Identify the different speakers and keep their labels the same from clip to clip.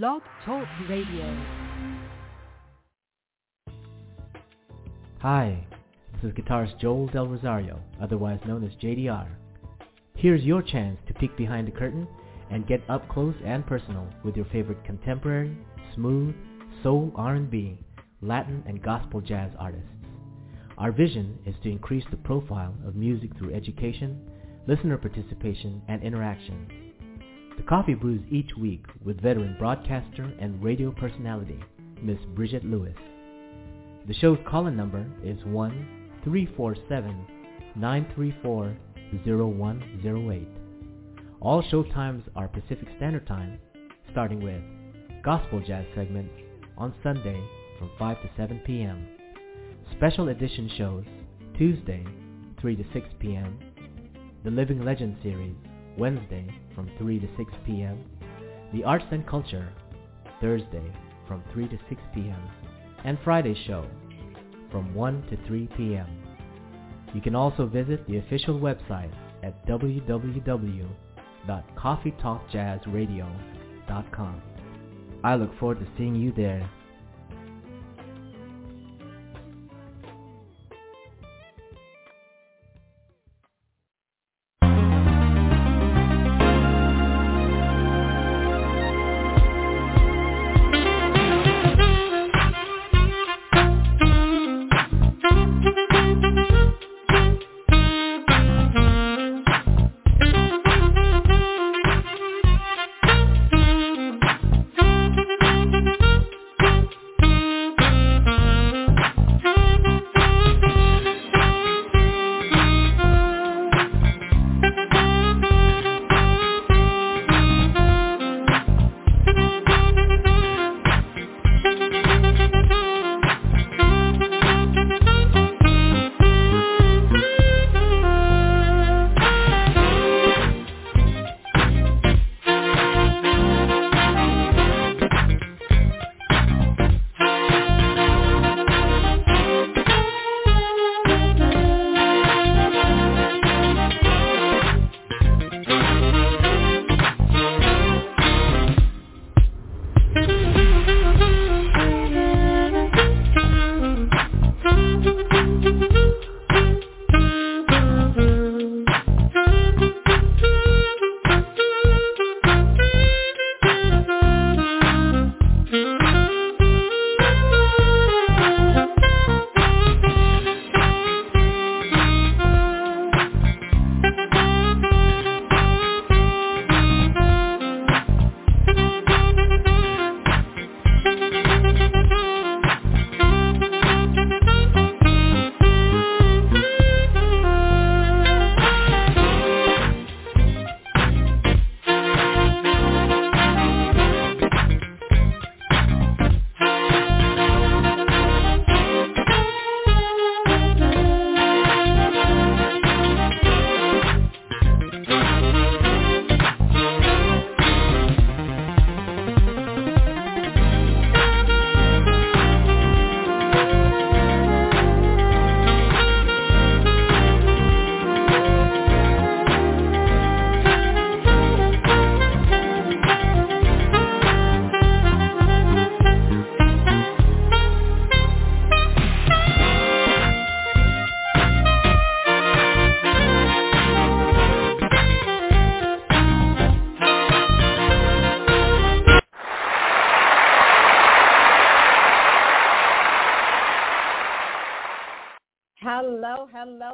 Speaker 1: Blog Talk Radio.
Speaker 2: Hi, this is guitarist Joel Del Rosario, otherwise known as JDR. Here's your chance to peek behind the curtain and get up close and personal with your favorite contemporary, smooth, soul R&B, Latin, and gospel jazz artists. Our vision is to increase the profile of music through education, listener participation, and interaction. The Coffee Brews each week with veteran broadcaster and radio personality, Miss Bridget Lewis. The show's call-in number is 1-347-934-0108. All show times are Pacific Standard Time, starting with Gospel Jazz segments on Sunday from 5 to 7 p.m. Special edition shows Tuesday 3 to 6 p.m. The Living Legend series Wednesday from 3 to 6 p.m. The Arts and Culture Thursday from 3 to 6 p.m. and Friday show from 1 to 3 p.m. You can also visit the official website at www.coffeetalkjazzradio.com. I look forward to seeing you there.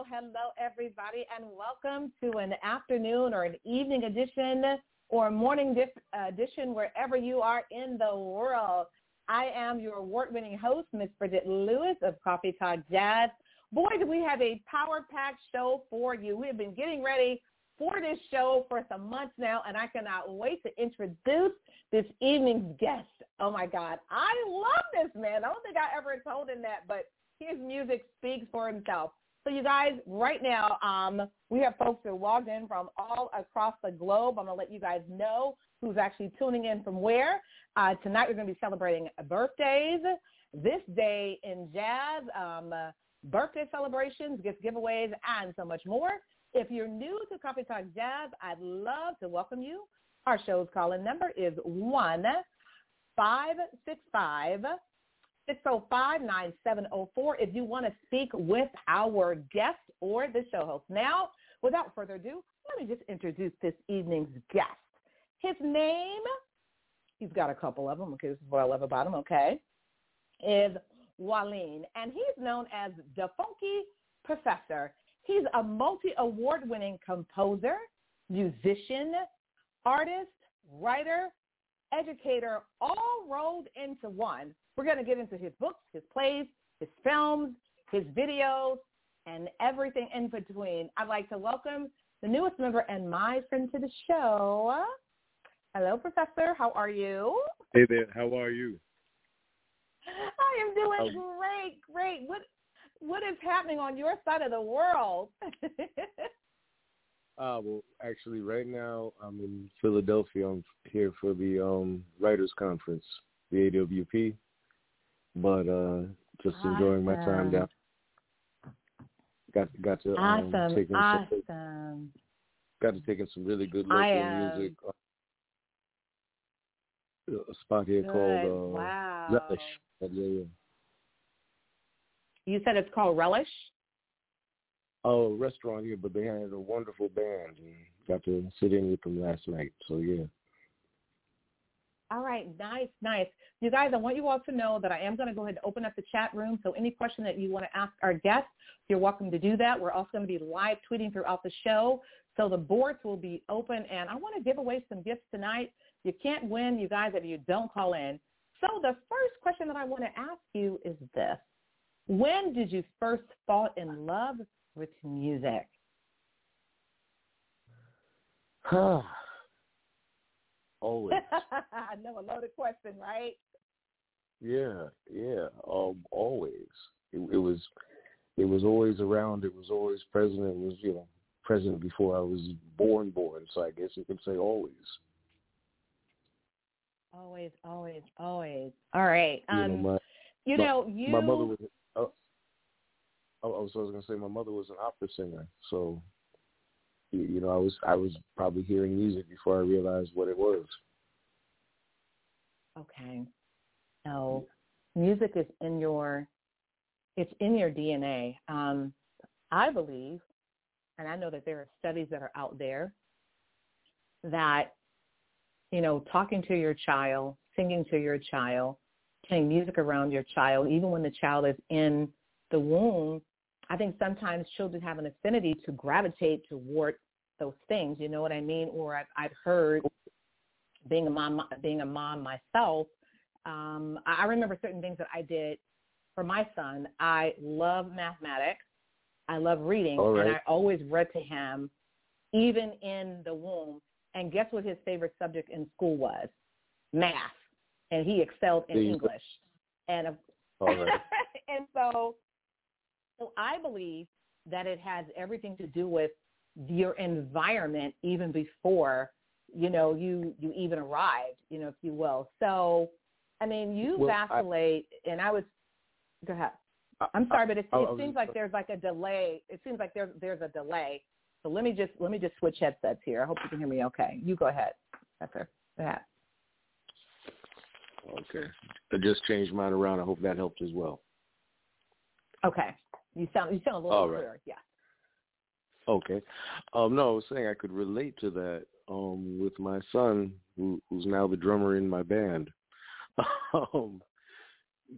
Speaker 3: Hello, everybody, and welcome to an afternoon or an evening edition or morning dif- uh, edition wherever you are in the world. I am your award-winning host, Miss Bridget Lewis of Coffee Talk Jazz. Boy, do we have a power-packed show for you. We have been getting ready for this show for some months now, and I cannot wait to introduce this evening's guest. Oh my God, I love this man. I don't think I ever told him that, but his music speaks for himself. So you guys, right now, um, we have folks who logged in from all across the globe. I'm going to let you guys know who's actually tuning in from where. Uh, tonight we're going to be celebrating birthdays. This day in jazz, um, birthday celebrations, gift giveaways, and so much more. If you're new to Coffee Talk Jazz, I'd love to welcome you. Our show's call-in number is one 565 605-9704 if you want to speak with our guest or the show host. Now, without further ado, let me just introduce this evening's guest. His name, he's got a couple of them, okay, this is what I love about him, okay, is Mwalim, and he's known as the Funky Professor. He's a multi-award-winning composer, musician, artist, writer, educator, all rolled into one. We're going to get into his books, his plays, his films, his videos, and everything in between. I'd like to welcome the newest member and my friend to the show. Hello, Professor. How are you?
Speaker 4: Hey there. How are you?
Speaker 3: I am doing um, great, great. What what is happening on your side of the world?
Speaker 4: uh, well, actually, right now I'm in Philadelphia. I'm here for the um, writers conference, the AWP. But uh, just awesome. enjoying my time down. Got got to
Speaker 3: um, awesome.
Speaker 4: take in
Speaker 3: awesome. Some,
Speaker 4: got to take in some really good local music. A spot here
Speaker 3: good.
Speaker 4: called uh,
Speaker 3: wow.
Speaker 4: Relish. Yeah, yeah.
Speaker 3: You said it's called Relish?
Speaker 4: Oh, restaurant here, but they had a wonderful band and got to sit in with them last night. So yeah.
Speaker 3: All right, nice, nice. You guys, I want you all to know that I am going to go ahead and open up the chat room. So any question that you want to ask our guests, you're welcome to do that. We're also going to be live tweeting throughout the show. So the boards will be open. And I want to give away some gifts tonight. You can't win, you guys, if you don't call in. So the first question that I want to ask you is this. When did you first fall in love with music? Huh.
Speaker 4: Always.
Speaker 3: I know a loaded question, right?
Speaker 4: Yeah, yeah. Um, always. It, it was, it was always around. It was always present. It was, you know, present before I was born. Born. So I guess you could say always.
Speaker 3: Always, always, always. All right.
Speaker 4: Um, you know, my,
Speaker 3: you
Speaker 4: my,
Speaker 3: know, you.
Speaker 4: My mother was. I was, I was going to say my mother was an opera singer, so you know, I was I was probably hearing music before I realized what it was.
Speaker 3: Okay. So music is in your it's in your DNA. Um, I believe, and I know that there are studies that are out there that, you know, talking to your child, singing to your child, playing music around your child, even when the child is in the womb, I think sometimes children have an affinity to gravitate toward those things. You know what I mean? Or I've, I've heard being a mom, being a mom myself. Um, I remember certain things that I did for my son. I love mathematics. I love reading,
Speaker 4: right.
Speaker 3: and I always read to him, even in the womb. And guess what his favorite subject in school was? Math, and he excelled in English. And
Speaker 4: right.
Speaker 3: and so so I believe that it has everything to do with your environment even before, you know, you, you even arrived, you know, if you will. So, I mean, you
Speaker 4: well,
Speaker 3: vacillate, I, and I was, go ahead. I'm sorry, but it,
Speaker 4: I,
Speaker 3: it seems like there's like a delay. It seems like there's there's a delay. So let me just let me just switch headsets here. I hope you can hear me okay. You go ahead. That's her. Go ahead.
Speaker 4: Okay. I just changed mine around. I hope that helped as well.
Speaker 3: Okay. You sound you sound a little
Speaker 4: right.
Speaker 3: clearer. Yeah.
Speaker 4: Okay. Um, no, I was saying I could relate to that um, with my son, who, who's now the drummer in my band. um,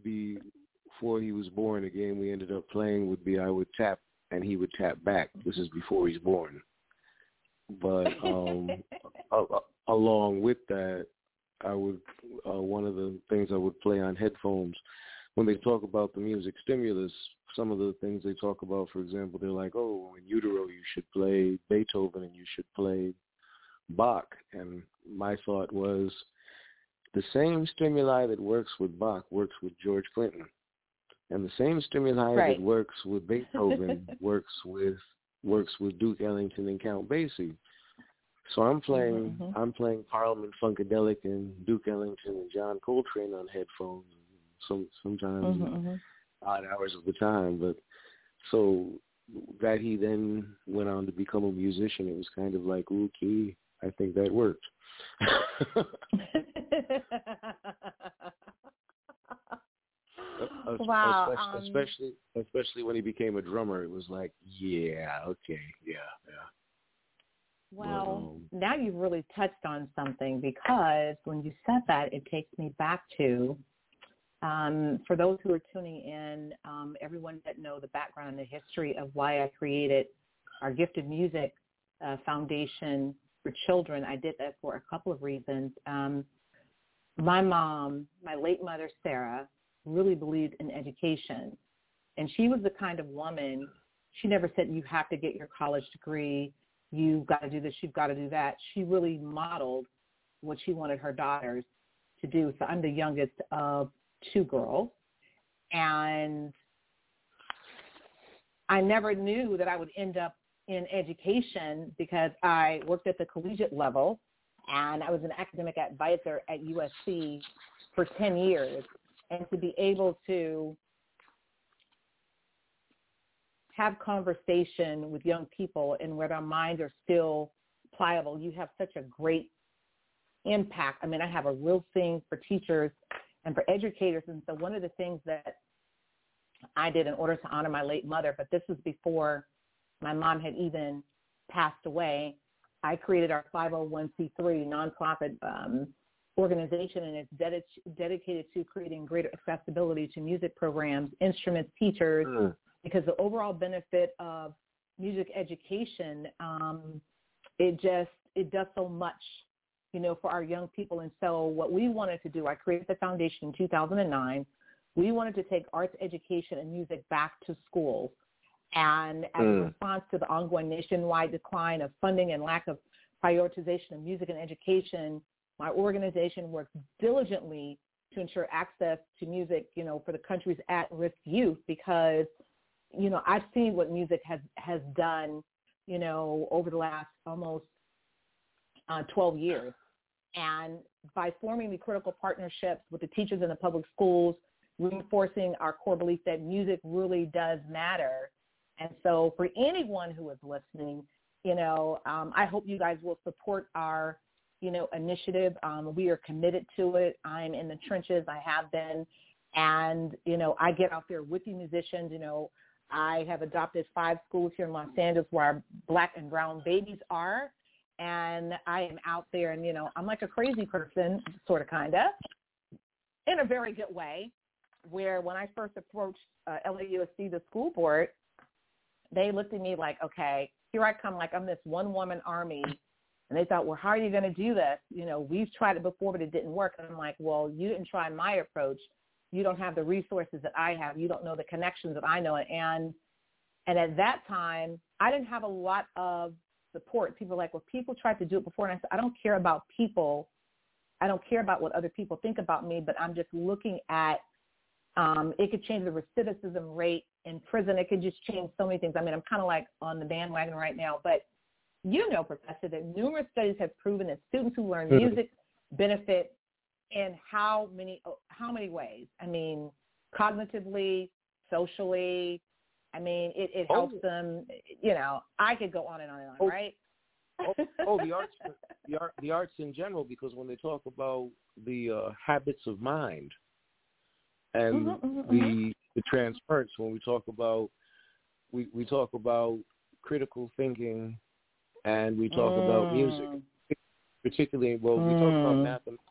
Speaker 4: before he was born, a game we ended up playing would be I would tap and he would tap back. This is before he's born. But um, a, a, along with that, I would uh, one of the things I would play on headphones when they talk about the music stimulus, some of the things they talk about, for example, they're like, oh, in utero you should play Beethoven and you should play Bach. And my thought was the same stimuli that works with Bach works with George Clinton. And the same stimuli
Speaker 3: right.
Speaker 4: that works with Beethoven works with works with Duke Ellington and Count Basie. So I'm playing
Speaker 3: mm-hmm.
Speaker 4: I'm playing Parliament Funkadelic and Duke Ellington and John Coltrane on headphones some sometimes
Speaker 3: mm-hmm, mm-hmm.
Speaker 4: Odd hours of the time. But so that he then went on to become a musician, it was kind of like, okay, I think that worked.
Speaker 3: wow.
Speaker 4: Especially, um, especially, especially when he became a drummer, it was like, yeah, okay, yeah, yeah.
Speaker 3: Well, um, now you've really touched on something because when you said that, it takes me back to, um, for those who are tuning in, um, everyone that know the background and the history of why I created our Gifted Music uh, Foundation for Children. I did that for a couple of reasons. Um, my mom, my late mother, Sarah, really believed in education. And she was the kind of woman, she never said, you have to get your college degree you've got to do this, you've got to do that. She really modeled what she wanted her daughters to do. So I'm the youngest of two girls. And I never knew that I would end up in education because I worked at the collegiate level and I was an academic advisor at USC for 10 years. And to be able to have conversation with young people and where their minds are still pliable, you have such a great impact. I mean, I have a real thing for teachers and for educators. And so one of the things that I did in order to honor my late mother, but this was before my mom had even passed away, I created our 501c3 nonprofit um, organization, and it's ded- dedicated to creating greater accessibility to music programs, instruments, teachers, mm because the overall benefit of music education, um, it just it does so much, you know, for our young people. And so what we wanted to do, I created the foundation in 2009. We wanted to take arts education and music back to schools. And as mm. a response to the ongoing nationwide decline of funding and lack of prioritization of music and education, my organization works diligently to ensure access to music, you know, for the country's at-risk youth because you know, I've seen what music has has done, you know, over the last almost uh, 12 years. And by forming the critical partnerships with the teachers in the public schools, reinforcing our core belief that music really does matter. And so for anyone who is listening, you know, um, I hope you guys will support our, you know, initiative. Um, we are committed to it. I'm in the trenches. I have been. And, you know, I get out there with the musicians, you know, I have adopted five schools here in Los Angeles where our black and brown babies are. And I am out there and, you know, I'm like a crazy person, sort of, kind of, in a very good way, where when I first approached uh, LAUSD, the school board, they looked at me like, okay, here I come, like I'm this one-woman army. And they thought, well, how are you going to do this? You know, we've tried it before, but it didn't work. And I'm like, well, you didn't try my approach you don't have the resources that I have. You don't know the connections that I know. And and at that time, I didn't have a lot of support. People were like, well, people tried to do it before. And I said, I don't care about people. I don't care about what other people think about me, but I'm just looking at um, it could change the recidivism rate in prison. It could just change so many things. I mean, I'm kind of like on the bandwagon right now, but you know, Professor, that numerous studies have proven that students who learn mm-hmm. music benefit in how many how many ways? I mean, cognitively, socially. I mean, it, it helps oh. them. You know, I could go on and on and on, oh. right?
Speaker 4: oh, oh, the arts, the art, the arts in general, because when they talk about the uh, habits of mind and mm-hmm, mm-hmm, the mm-hmm. the transference, when we talk about we we talk about critical thinking, and we talk mm. about music, mm. particularly well, we talk about mm. mathematics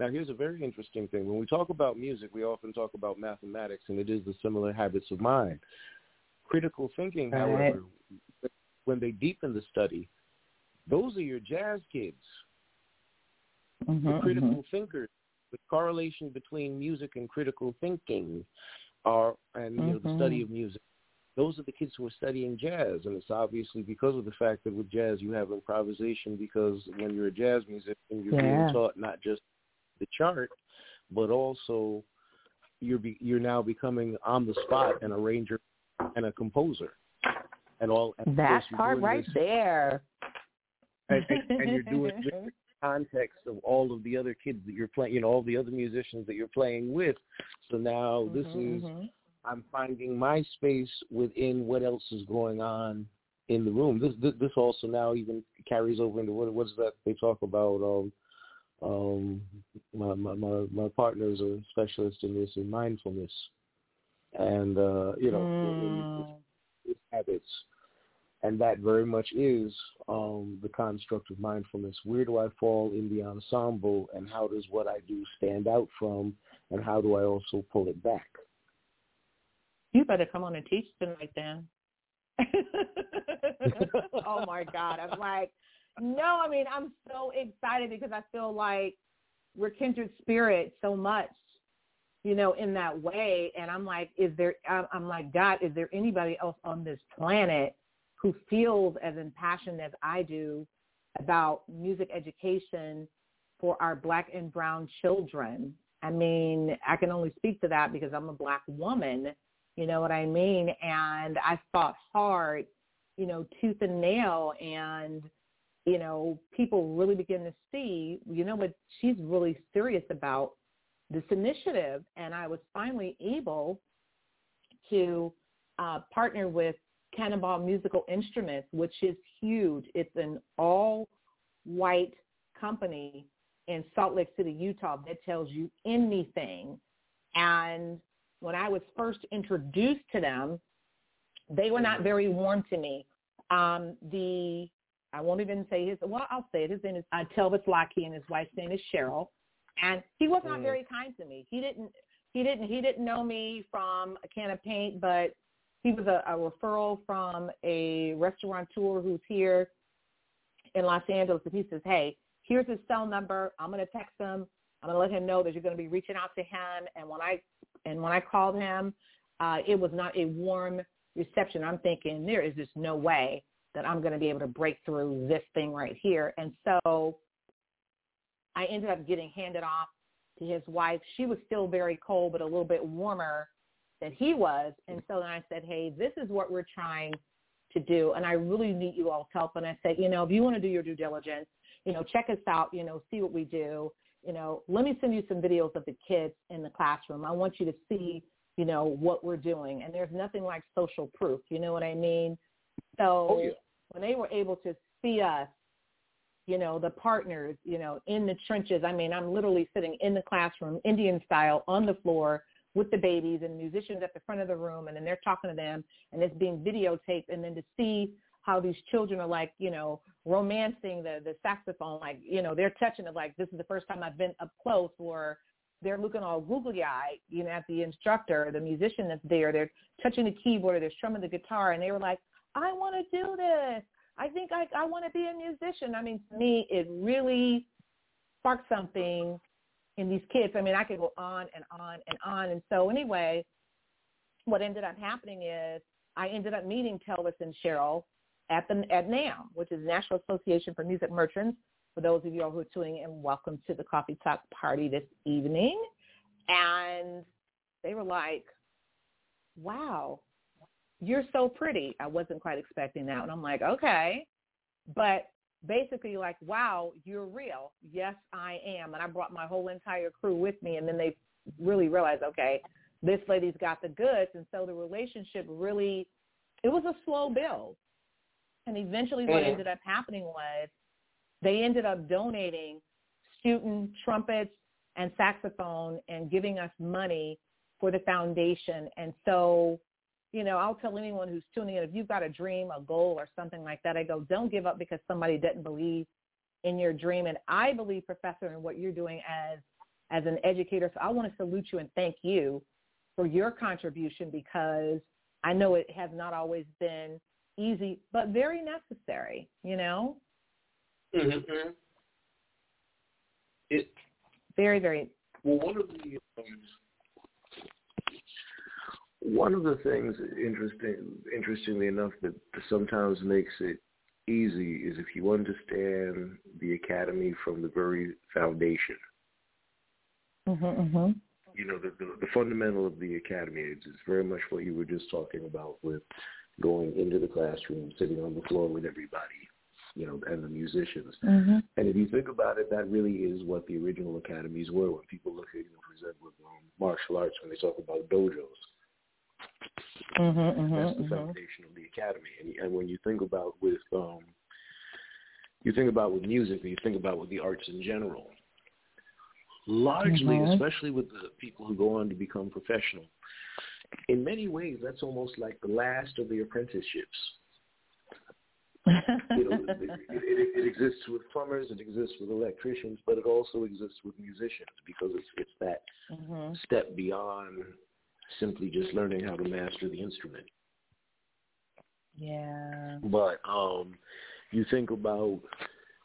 Speaker 4: now, here's a very interesting thing. When we talk about music, we often talk about mathematics, and it is the similar habits of mind. Critical thinking, All however, when they deepen the study, those are your jazz kids, mm-hmm, the critical mm-hmm. thinkers. The correlation between music and critical thinking, are and you know the study mm-hmm. of music. Those are the kids who are studying jazz, and it's obviously because of the fact that with jazz you have improvisation. Because when you're a jazz musician, you're yeah. being taught not just the chart, but also you're be, you're now becoming on the spot an arranger and a composer, and all. And
Speaker 3: that part right this, there.
Speaker 4: And, and, and, you're doing it with the context of all of the other kids that you're playing, you know, all the other musicians that you're playing with. So now mm-hmm, this is mm-hmm. I'm finding my space within what else is going on in the room. This this, this also now even carries over into what what is that they talk about um um, my, my, my, my partner is a specialist in this in mindfulness. and uh, you know,
Speaker 3: mm.
Speaker 4: its, its habits. And that very much is um, the construct of mindfulness. Where do I fall in the ensemble, and how does what I do stand out from, and how do I also pull it back?
Speaker 3: You better come on and teach tonight, then. oh my God! I'm like, no. I mean, I'm so excited because I feel like we're kindred spirits so much, you know, in that way. And I'm like, is there? I'm like, God, is there anybody else on this planet who feels as impassioned as I do about music education for our black and brown children? I mean, I can only speak to that because I'm a black woman. You know what I mean? And I fought hard, you know, tooth and nail and you know, people really begin to see, you know what, she's really serious about this initiative. And I was finally able to uh, partner with Cannonball Musical Instruments, which is huge. It's an all-white company in Salt Lake City, Utah that tells you anything. And when I was first introduced to them, they were not very warm to me. Um, the I won't even say his. Well, I'll say it. His name is uh, Tevis Laukat, and his wife's name is Cheryl. And he was not mm. very kind to me. He didn't. He didn't. He didn't know me from a can of paint, but he was a, a referral from a restaurateur who's here in Los Angeles. And he says, "Hey, here's his cell number. I'm going to text him. I'm going to let him know that you're going to be reaching out to him." And when I and when I called him, uh, it was not a warm reception. I'm thinking there is just no way that I'm going to be able to break through this thing right here. And so I ended up getting handed off to his wife. She was still very cold, but a little bit warmer than he was. And so then I said, hey, this is what we're trying to do. And I really need you all's help. And I said, you know, if you want to do your due diligence, you know, check us out, you know, see what we do. You know, let me send you some videos of the kids in the classroom. I want you to see, you know, what we're doing. And there's nothing like social proof. You know what I mean? So oh, yeah. when they were able to see us, you know, the partners, you know, in the trenches, I mean, I'm literally sitting in the classroom, Indian style, on the floor with the babies and musicians at the front of the room, and then they're talking to them, and it's being videotaped, and then to see how these children are like, you know, romancing the the saxophone, like, you know, they're touching it like this is the first time I've been up close, or they're looking all googly eyed, you know, at the instructor, the musician that's there. They're touching the keyboard, or they're strumming the guitar, and they were like, I want to do this. I think I, I want to be a musician. I mean, to me, it really sparked something in these kids. I mean, I could go on and on and on. And so anyway, what ended up happening is I ended up meeting Tevis and Cheryl at the at NAMM, which is National Association for Music Merchants. For those of you who are tuning in, welcome to the Coffee Talk party this evening. And they were like, wow, you're so pretty. I wasn't quite expecting that. And I'm like, okay. But basically like, wow, you're real. Yes, I am. And I brought my whole entire crew with me. And then they really realized, okay, this lady's got the goods. And so the relationship really, it was a slow build. And eventually what mm-hmm. ended up happening was they ended up donating student trumpets and saxophone and giving us money for the foundation. And so you know, I'll tell anyone who's tuning in, if you've got a dream, a goal or something like that, I go, don't give up because somebody didn't believe in your dream. And I believe, Professor, in what you're doing as, as an educator. So I want to salute you and thank you for your contribution because I know it has not always been easy, but very necessary, you know?
Speaker 4: Mm-hmm. It,
Speaker 3: very, very.
Speaker 4: Well, one of the um, one of the things, interesting, interestingly enough, that sometimes makes it easy is if you understand the academy from the very foundation.
Speaker 3: Mm-hmm, mm-hmm.
Speaker 4: You know, the, the, the fundamental of the academy is, is very much what you were just talking about with going into the classroom, sitting on the floor with everybody, you know, and the musicians.
Speaker 3: Mm-hmm.
Speaker 4: And if you think about it, that really is what the original academies were. When people look at, you know, for example, um, martial arts, when they talk about dojos,
Speaker 3: Mm-hmm, mm-hmm,
Speaker 4: That's the
Speaker 3: mm-hmm.
Speaker 4: foundation of the academy. And, and when you think about with um, you think about with music, and you think about with the arts in general, largely,
Speaker 3: mm-hmm.
Speaker 4: especially with the people who go on to become professional, in many ways, that's almost like the last of the apprenticeships. you know, it, it, it, exists with plumbers, it exists with electricians, but it also exists with musicians because it's it's that mm-hmm. step beyond simply just learning how to master the instrument.
Speaker 3: Yeah.
Speaker 4: But um, you think about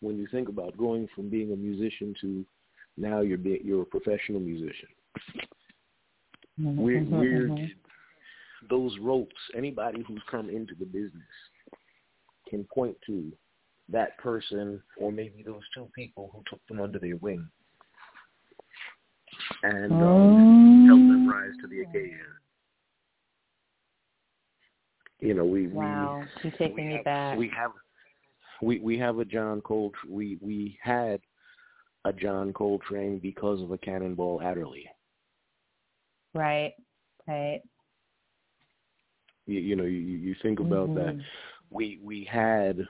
Speaker 4: when you think about going from being a musician to now you're being, you're a professional musician. Mm-hmm. We're, mm-hmm, mm-hmm. those ropes. Anybody who's come into the business can point to that person or maybe those two people who took them under their wing and um, them rise to the occasion. You know, we
Speaker 3: wow,
Speaker 4: we,
Speaker 3: you're taking
Speaker 4: me
Speaker 3: back.
Speaker 4: We have we we have a John Coltrane. We we had a John Coltrane because of a Cannonball Adderley.
Speaker 3: Right. Right.
Speaker 4: You, you know, you you think about mm-hmm. that. We we had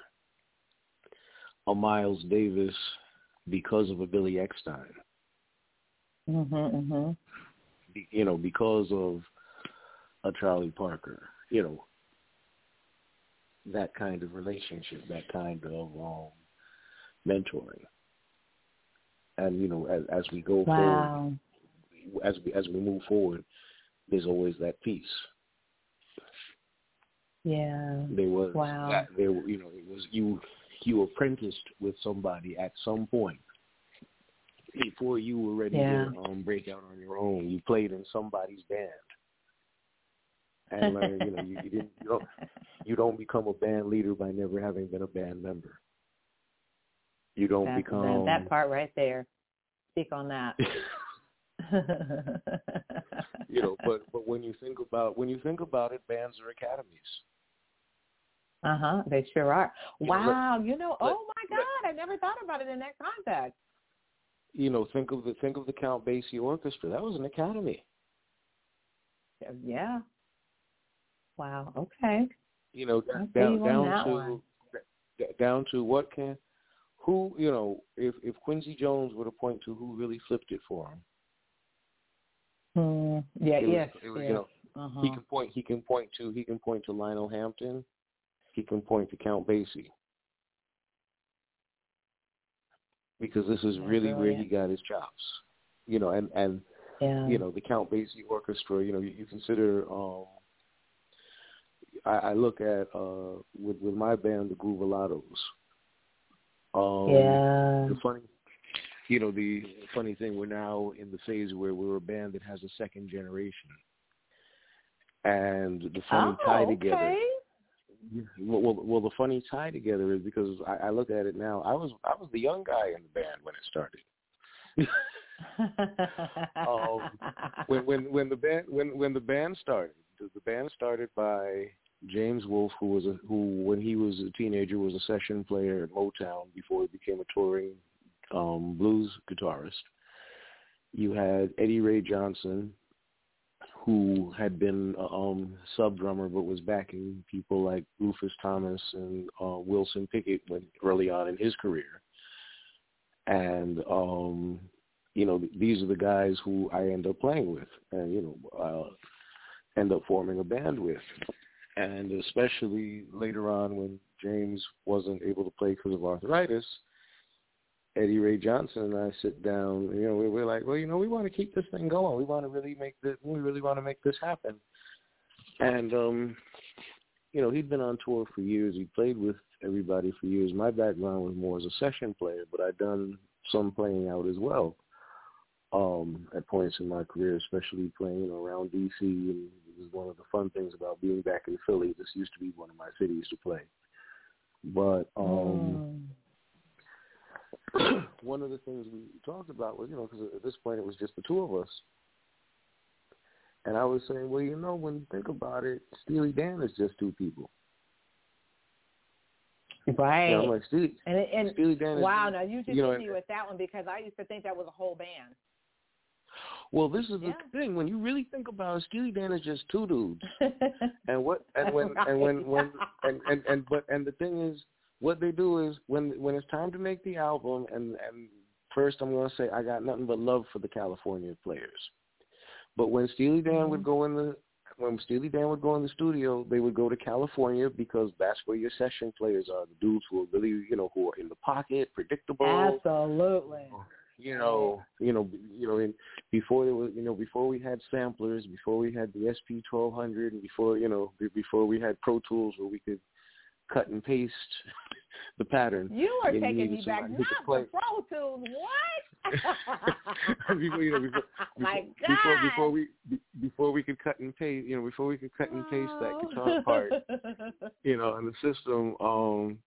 Speaker 4: a Miles Davis because of a Billy Eckstine.
Speaker 3: Mhm. Mhm.
Speaker 4: You know, because of a Charlie Parker. You know, that kind of relationship, that kind of um, mentoring. And you know, as, as we go
Speaker 3: wow.
Speaker 4: forward, as we as we move forward, there's always that piece.
Speaker 3: Yeah.
Speaker 4: There was
Speaker 3: wow.
Speaker 4: that there you know, it was you you apprenticed with somebody at some point before you were ready
Speaker 3: yeah.
Speaker 4: to um, break out on your own. You played in somebody's band and you know, you, you didn't you don't you don't become a band leader by never having been a band member. You don't
Speaker 3: That's
Speaker 4: become
Speaker 3: that part right there. Speak on that.
Speaker 4: you know, but but when you think about when you think about it, bands are academies.
Speaker 3: Uh huh. They sure are. Wow. You know, oh my God, I never thought about it in that context.
Speaker 4: You know, think of the think of the Count Basie Orchestra. That was an academy.
Speaker 3: Yeah. Wow. Okay.
Speaker 4: You know, down down to down to what can who you know if if Quincy Jones were to point to who really flipped it for him.
Speaker 3: Mm, yeah.
Speaker 4: It
Speaker 3: yes.
Speaker 4: Was,
Speaker 3: yes.
Speaker 4: You know,
Speaker 3: uh-huh.
Speaker 4: he can point. He can point to. He can point to Lionel Hampton. He can point to Count Basie. Because this is really
Speaker 3: brilliant.
Speaker 4: where he got his chops, you know, and and
Speaker 3: yeah.
Speaker 4: you know the Count Basie Orchestra. You know, you, you consider um, I, I look at uh, with with my band, the Groovalottos. Um,
Speaker 3: yeah.
Speaker 4: The funny, you know, the funny thing, we're now in the phase where we're a band that has a second generation, and the funny
Speaker 3: oh,
Speaker 4: tie together.
Speaker 3: Okay.
Speaker 4: Well, well, well, the funny tie together is because I, I look at it now. I was I was the young guy in the band when it started. um, when when when the band when when the band started, the, the band started by James Wolfe, who was a who when he was a teenager was a session player at Motown before he became a touring um, blues guitarist. You had Eddie Ray Johnson, who had been a um, sub drummer but was backing people like Rufus Thomas and uh, Wilson Pickett when early on in his career. And um, you know, these are the guys who I end up playing with, and you know, uh, end up forming a band with and especially later on when James wasn't able to play because of arthritis, Eddie Ray Johnson and I sit down. You know, we're like, well, you know, we want to keep this thing going. We want to really make this. We really want to make this happen. And um, you know, he'd been on tour for years. He played with everybody for years. My background was more as a session player, but I'd done some playing out as well um, at points in my career, especially playing around DC and was one of the fun things about being back in Philly. This used to be one of my cities to play. But um mm. one of the things we talked about was, you know, because at this point it was just the two of us. And I was saying, well, you know, when you think about it, Steely Dan is just two people.
Speaker 3: Right.
Speaker 4: You know, like Steely,
Speaker 3: and, and
Speaker 4: Steely Dan.
Speaker 3: Wow,
Speaker 4: is,
Speaker 3: now you just
Speaker 4: you know,
Speaker 3: hit me with that one because I used to think that was a whole band.
Speaker 4: Well, this is
Speaker 3: yeah.
Speaker 4: the thing. When you really think about it, Steely Dan is just two dudes. and what and when
Speaker 3: right.
Speaker 4: and when when and, and and but and the thing is, what they do is when when it's time to make the album, and and first I'm gonna say I got nothing but love for the California players. But when Steely Dan mm-hmm. would go in the when Steely Dan would go in the studio, they would go to California because that's where your session players are. The dudes who are really, you know, who are in the pocket, predictable.
Speaker 3: Absolutely.
Speaker 4: You know, you know, you know, in, before there was, you know, before we had samplers, before we had the SP twelve hundred, and before you know, before we had Pro Tools where we could cut and paste the pattern.
Speaker 3: You are taking me back, not the Pro Tools. What?
Speaker 4: before, you know, before,
Speaker 3: My
Speaker 4: before, before, before we before we could cut and paste, you know, before we could cut and paste that guitar part, you know, in the system, um,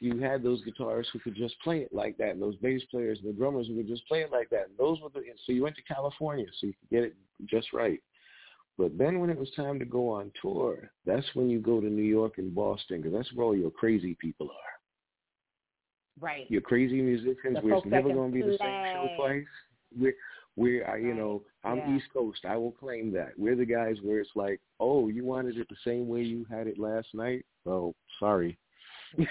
Speaker 4: you had those guitarists who could just play it like that, and those bass players and the drummers who could just play it like that. And those were the so you went to California so you could get it just right. But then when it was time to go on tour, that's when you go to New York and Boston because that's where all your crazy people are.
Speaker 3: Right.
Speaker 4: Your crazy musicians,
Speaker 3: The
Speaker 4: where it's never going to be the same show twice. We're, we're I, you know, I'm
Speaker 3: Yeah.
Speaker 4: East Coast. I will claim that. We're the guys where it's like, oh, you wanted it the same way you had it last night? Oh, sorry.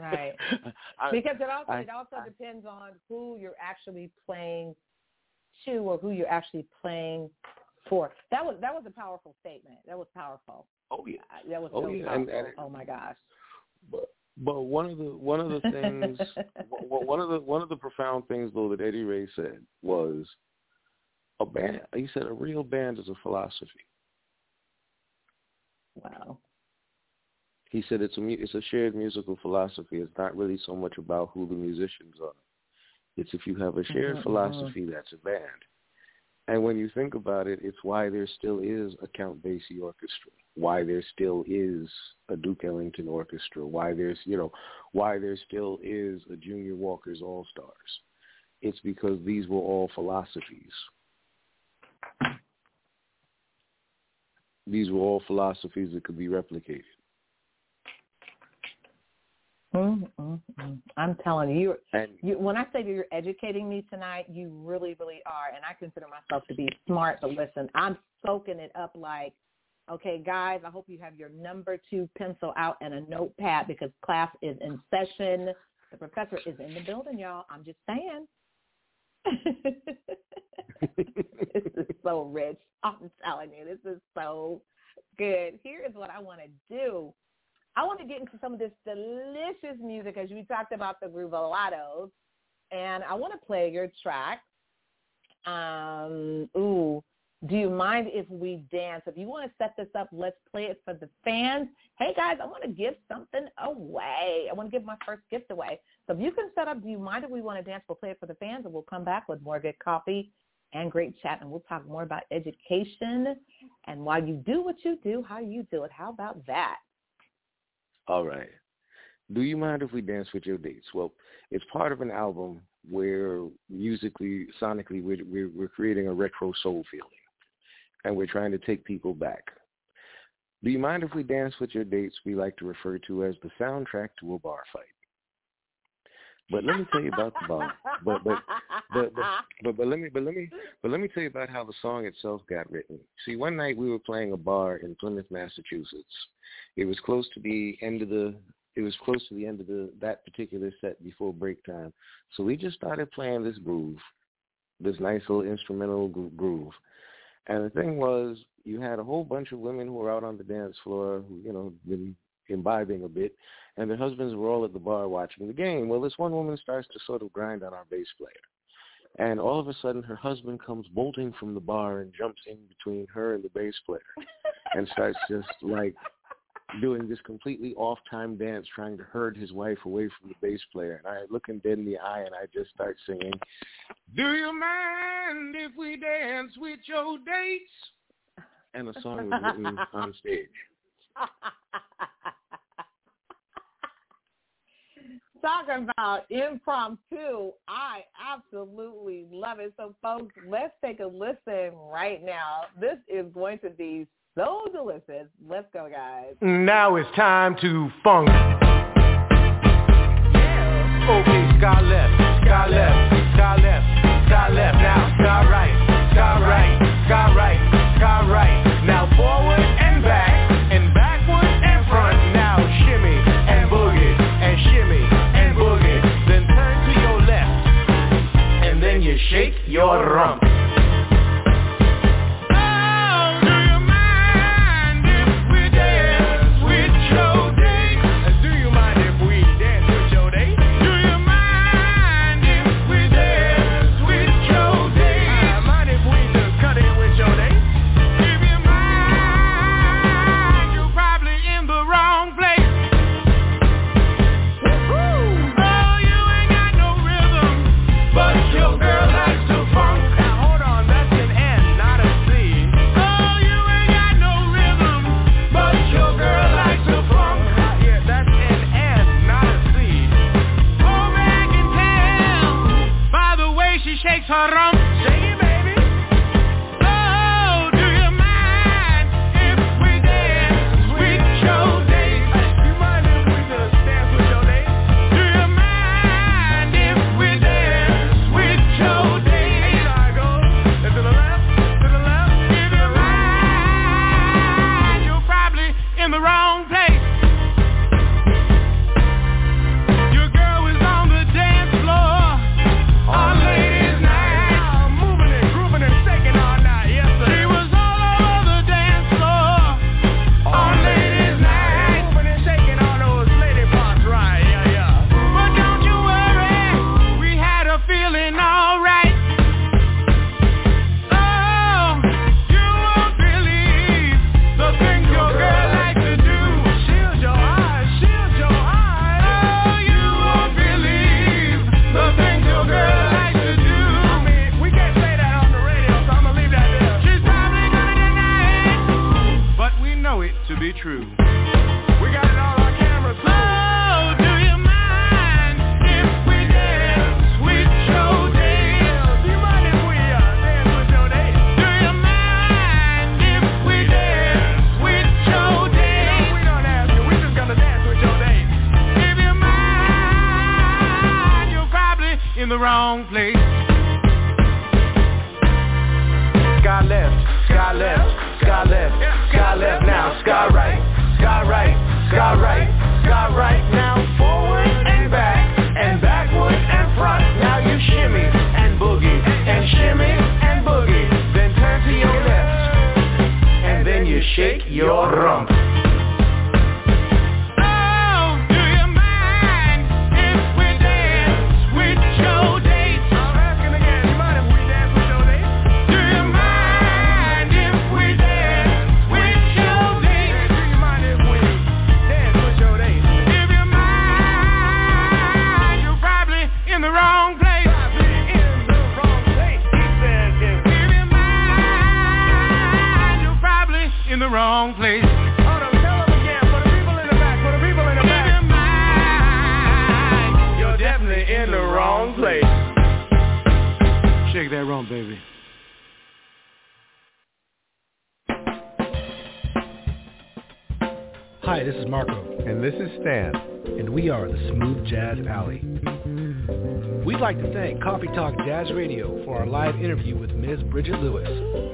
Speaker 3: Right.
Speaker 4: I-
Speaker 3: because it also
Speaker 4: I-
Speaker 3: it also depends on who you're actually playing to or who you're actually playing for. That was that was a powerful statement. That was powerful.
Speaker 4: oh yeah.
Speaker 3: Uh, That was
Speaker 4: Oh,
Speaker 3: so
Speaker 4: yeah, and- and-
Speaker 3: oh my gosh.
Speaker 4: But but one of the one of the things one of the one of the profound things though that Eddie Ray said was a band. He said a real band is a philosophy.
Speaker 3: wow.
Speaker 4: He said it's a mu- it's a shared musical philosophy. It's not really so much about who the musicians are. It's if you have a shared
Speaker 3: Mhm, mhm.
Speaker 4: philosophy, that's a band. And when you think about it, it's why there still is a Count Basie orchestra, why there still is a Duke Ellington orchestra, why there's you know why there still is a Junior Walker's All Stars. It's because these were all philosophies. These were all philosophies that could be replicated.
Speaker 3: Mm, mm, mm. I'm telling you,
Speaker 4: And
Speaker 3: you, when I say that you're educating me tonight, you really, really are. And I consider myself to be smart. But listen, I'm soaking it up like, okay, guys, I hope you have your number two pencil out and a notepad because class is in session. The professor is in the building, y'all. I'm just saying. this is so rich. I'm telling you, this is so good. Here is what I want to do. I want to get into some of this delicious music as we talked about the Groovalottos, and I want to play your track. Um, ooh, do you mind if we dance? If you want to set this up, let's play it for the fans. Hey guys, I want to give something away. I want to give my first gift away. So if you can set up, do you mind if we want to dance? We'll play it for the fans, and we'll come back with more good coffee and great chat, and we'll talk more about education and why you do what you do, how you do it. How about that?
Speaker 4: All right. Do you mind if we dance with your dates? Well, it's part of an album where musically, sonically, we're, we're, we're creating a retro soul feeling, and we're trying to take people back. Do you mind if we dance with your dates? We like to refer to as the soundtrack to a bar fight. But let me tell you about the. But but but but but, but let me but let me but let me tell you about how the song itself got written. See, one night we were playing a bar in Plymouth, Massachusetts. It was close to the end of the it was close to the end of the that particular set before break time. So we just started playing this groove, this nice little instrumental groove. And the thing was, you had a whole bunch of women who were out on the dance floor, who you know been imbibing a bit, and their husbands were all at the bar watching the game. Well, this one woman starts to sort of grind on our bass player. And all of a sudden, her husband comes bolting from the bar and jumps in between her and the bass player and starts just like doing this completely off-time dance, trying to herd his wife away from the bass player. And I look him dead in the eye and I just start singing, Do you mind if we dance with your dates? And the song was written on stage.
Speaker 3: Talking about impromptu, I absolutely love it. So, folks, let's take a listen right now. This is going to be so delicious. Let's go, guys.
Speaker 5: Now it's time to funk. Okay, sky left, sky left, sky left, sky left. Now sky right, sky right, sky right, sky right. Now forward your rump. And
Speaker 6: this is
Speaker 7: Stan.
Speaker 6: and we are the Smooth Jazz Alley. We'd like to thank Coffee Talk Jazz Radio for our live interview with Ms. Bridget Lewis.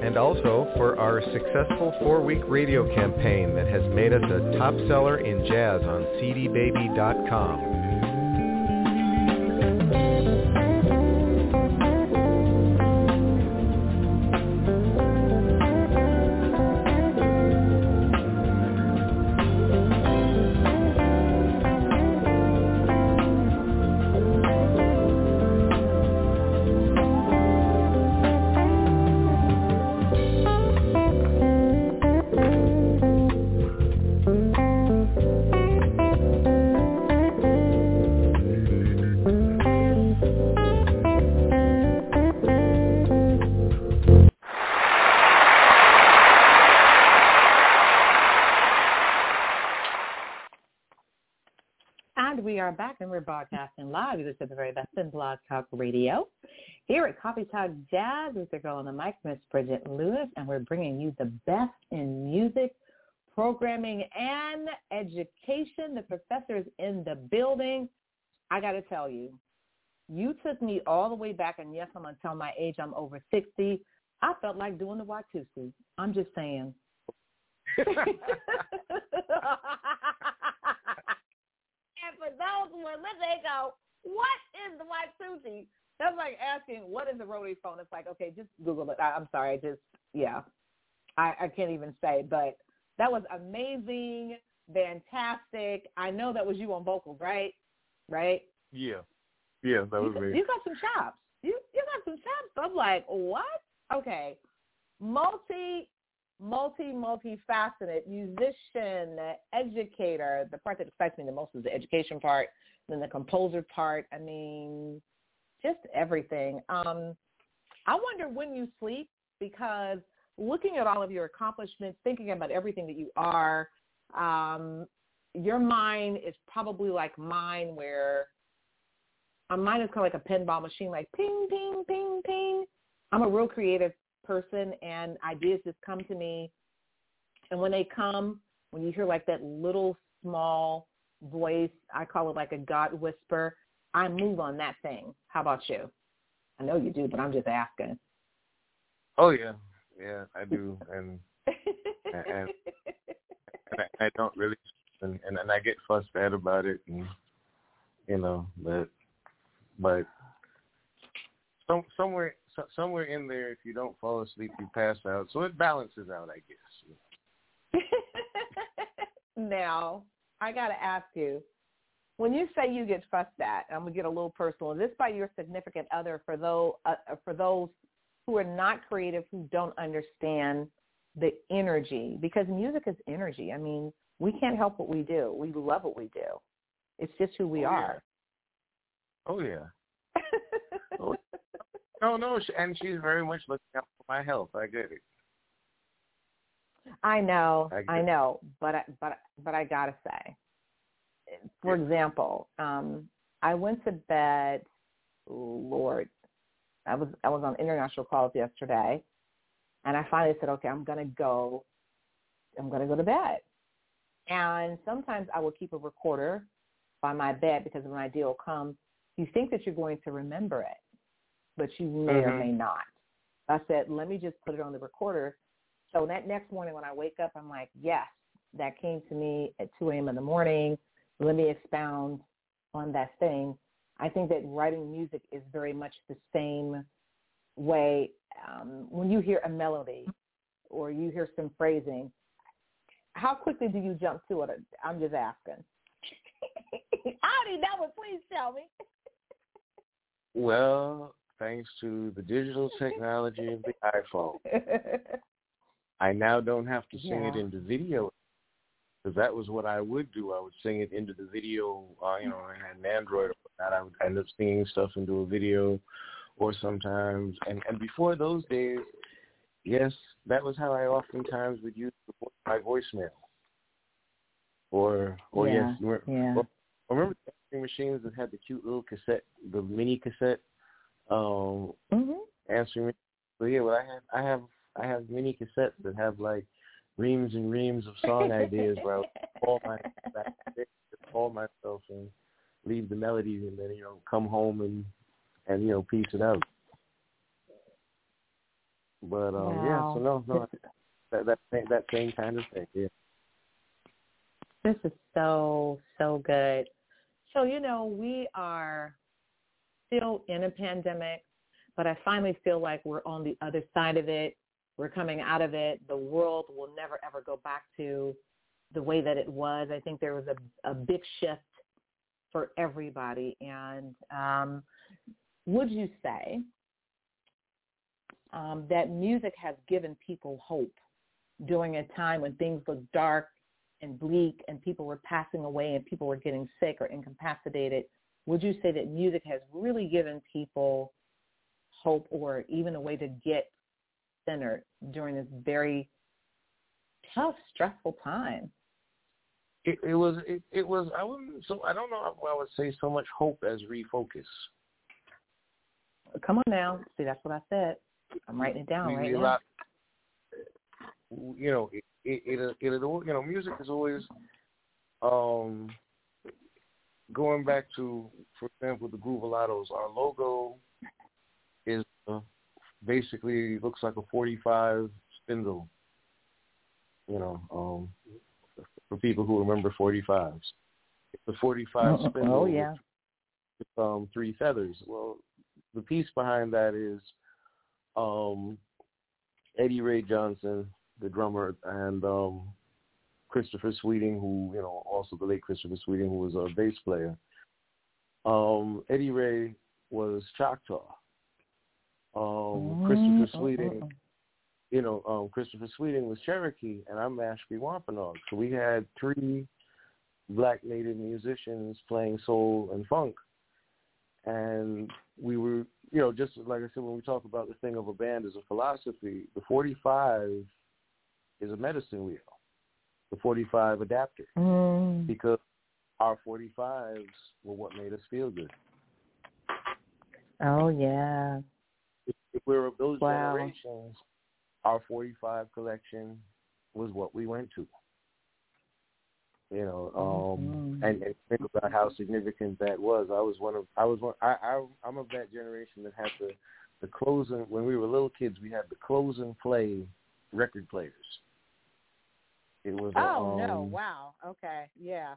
Speaker 7: And also for our successful four-week radio campaign that has made us a top seller in jazz on cdbaby.com.
Speaker 3: broadcasting live. This is the very best in Blog Talk Radio. Here at Coffee Talk Jazz, with the girl on the mic, Miss Bridget Lewis, and we're bringing you the best in music, programming, and education. The professor's in the building. I got to tell you, you took me all the way back, and yes, I'm going to tell my age. I'm over 60. I felt like doing the Watusi. I'm just saying. and for those who are listening, go, what is the Watusi? That's like asking, what is a rotary phone? It's like, okay, just Google it. I, I'm sorry, I just, yeah, I, I can't even say. But that was amazing, fantastic. I know that was you on vocals, right? Right?
Speaker 4: Yeah. Yeah, that was
Speaker 3: you,
Speaker 4: me.
Speaker 3: You got some chops. You you got some chops. I'm like, what? Okay. Multi multi multifaceted musician, educator. The part that excites me the most is the education part, then the composer part. I mean, just everything. Um, I wonder when you sleep because looking at all of your accomplishments, thinking about everything that you are, um, your mind is probably like mine where uh, mine is kind of like a pinball machine, like ping, ping, ping, ping. I'm a real creative person and ideas just come to me. And when they come, when you hear like that little small voice, I call it like a God whisper, I move on that thing. How about you? I know you do, but I'm just asking.
Speaker 4: Oh yeah, yeah, I do, and and, and I, I don't really, and, and and I get frustrated about it, and you know, but but some somewhere so, somewhere in there, if you don't fall asleep, you pass out. So it balances out, I guess.
Speaker 3: now, I got to ask you, when you say you get fussed at, I'm gonna get a little personal. Is this by your significant other for those uh, for those who are not creative, who don't understand the energy? Because music is energy. I mean, we can't help what we do. We love what we do. It's just who we
Speaker 4: Oh, yeah.
Speaker 3: are.
Speaker 4: Oh yeah. Oh, No, and she's very much looking out for my health. I get it.
Speaker 3: I know,
Speaker 4: I
Speaker 3: I, know, but I, but but I gotta say, for example, um, I went to bed. Lord, I was I was on international calls yesterday, and I finally said, okay, I'm gonna go. I'm gonna go to bed. And sometimes I will keep a recorder by my bed because when idea will come, you think that you're going to remember it, but you may or
Speaker 4: Mhm.
Speaker 3: may not. I said, let me just put it on the recorder. So that next morning when I wake up, I'm like, yes, that came to me at 2 a.m. in the morning. Let me expound on that thing. I think that writing music is very much the same way. Um, when you hear a melody or you hear some phrasing, how quickly do you jump to it? I'm just asking. I already know it. Please tell me.
Speaker 4: Well, thanks to the digital technology of the iPhone, I now don't have to sing it into video because that was what I would do. I would sing it into the video. Uh, you know, I had an Android or whatnot. I would end up singing stuff into a video, or sometimes. And and before those days, yes, that was how I oftentimes would use my voicemail. Or or
Speaker 3: Yeah,
Speaker 4: yes, remember,
Speaker 3: yeah.
Speaker 4: or- remember the answering machines that had the cute little cassette, the mini cassette um
Speaker 3: hmm
Speaker 4: answering? So yeah, well I have I have I have mini cassettes that have like reams and reams of song ideas where I would call my back, call myself and leave the melodies and then you know come home and and you know piece it out. But um yeah,
Speaker 3: Wow.
Speaker 4: so no, no, that that same- that same kind of thing. Yeah.
Speaker 3: This is so, so good. So, you know, we are still in a pandemic, but I finally feel like we're on the other side of it. We're coming out of it. The world will never, ever go back to the way that it was. I think there was a, a big shift for everybody. And um, would you say um, that music has given people hope during a time when things look dark and bleak and people were passing away and people were getting sick or incapacitated, would you say that music has really given people hope or even a way to get centered during this very tough, stressful time?
Speaker 4: It, it was it, it was I wouldn't so I don't know if I would say so much hope as refocus.
Speaker 3: Come on now. See, that's what I said. I'm writing it down right now.
Speaker 4: allow- you know, it it it, it, it you know, music is always um going back to, for example, the Groovalottos. Our logo is uh, basically looks like a 45 spindle. You know, um, for people who remember 45s, it's a 45
Speaker 3: Oh,
Speaker 4: spindle.
Speaker 3: oh
Speaker 4: with um, three feathers. Well, the piece behind that is um, Eddie Ray Johnson, the drummer, and um, Christopher Sweeting, who you know, also the late Christopher Sweeting, who was a bass player. Um, Eddie Ray was Choctaw. Um, Christopher
Speaker 3: Mm,
Speaker 4: Sweeting,
Speaker 3: mm, mm.
Speaker 4: you know, um, Christopher Sweeting was Cherokee, and I'm Mashpee Wampanoag. So we had three black native musicians playing soul and funk, and we were, you know, just like I said, when we talk about the thing of a band as a philosophy, the 45 is a medicine wheel, the 45 adapter,
Speaker 3: Mm.
Speaker 4: because our 45s were what made us feel good.
Speaker 3: Oh yeah.
Speaker 4: If, we were of those
Speaker 3: Wow.
Speaker 4: generations, our 45 collection was what we went to. You know, um,
Speaker 3: Mhm.
Speaker 4: and, and think about how significant that was. I was one of, I was one, I, I, I'm of that generation that had the, the close and when we were little kids, we had the close and play record players. It was. a,
Speaker 3: Oh no!
Speaker 4: um,
Speaker 3: Wow. Okay. Yeah.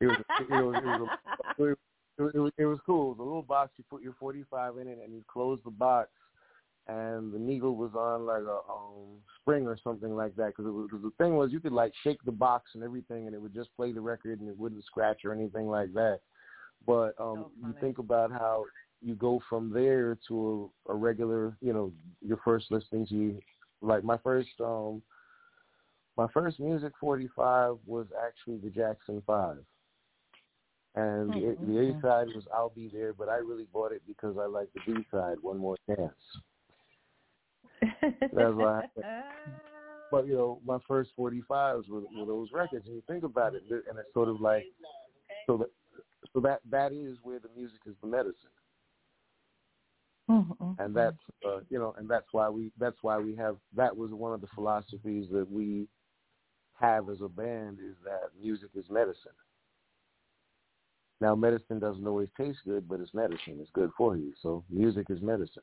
Speaker 4: It was. It was. It was, a, it, was, it, was, it was cool. It was a little box. You put your 45 in it, and you close the box, and the needle was on like a um, spring or something like that. Because the thing was, you could like shake the box and everything, and it would just play the record, and it wouldn't scratch or anything like that. But um,
Speaker 3: So
Speaker 4: you think about how you go from there to a, a regular, you know, your first listening to, like my first. um my first music 45 was actually the Jackson 5. And the, the A side was I'll Be There, but I really bought it because I liked the B side, One More Chance. That's what happened. But you know, my first 45s were, were those records. And you think about it, and it's sort of like so that so that that is where the music is the medicine.
Speaker 3: Mm-hmm.
Speaker 4: And that's uh, you know, and that's why we that's why we have that was one of the philosophies that we have as a band is that music is medicine. Now, medicine doesn't always taste good, but it's medicine. It's good for you. So music is medicine.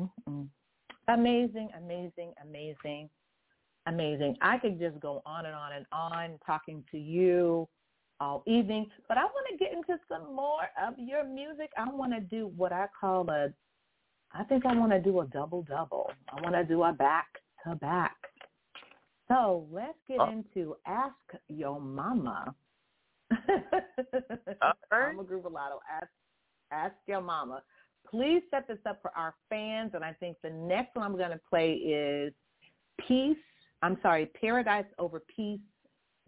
Speaker 3: Mm-mm. Amazing, amazing, amazing, amazing. I could just go on and on and on talking to you all evening, but I want to get into some more of your music. I want to do what I call a, I think I want to do a double double. I want to do a back to back. So let's get
Speaker 4: oh.
Speaker 3: into Ask Your Mama. I'm a Groovalotto, ask, ask Your Mama please set this up for our fans. And I think the next one I'm going to play is Peace. I'm sorry, Paradise Over Peace.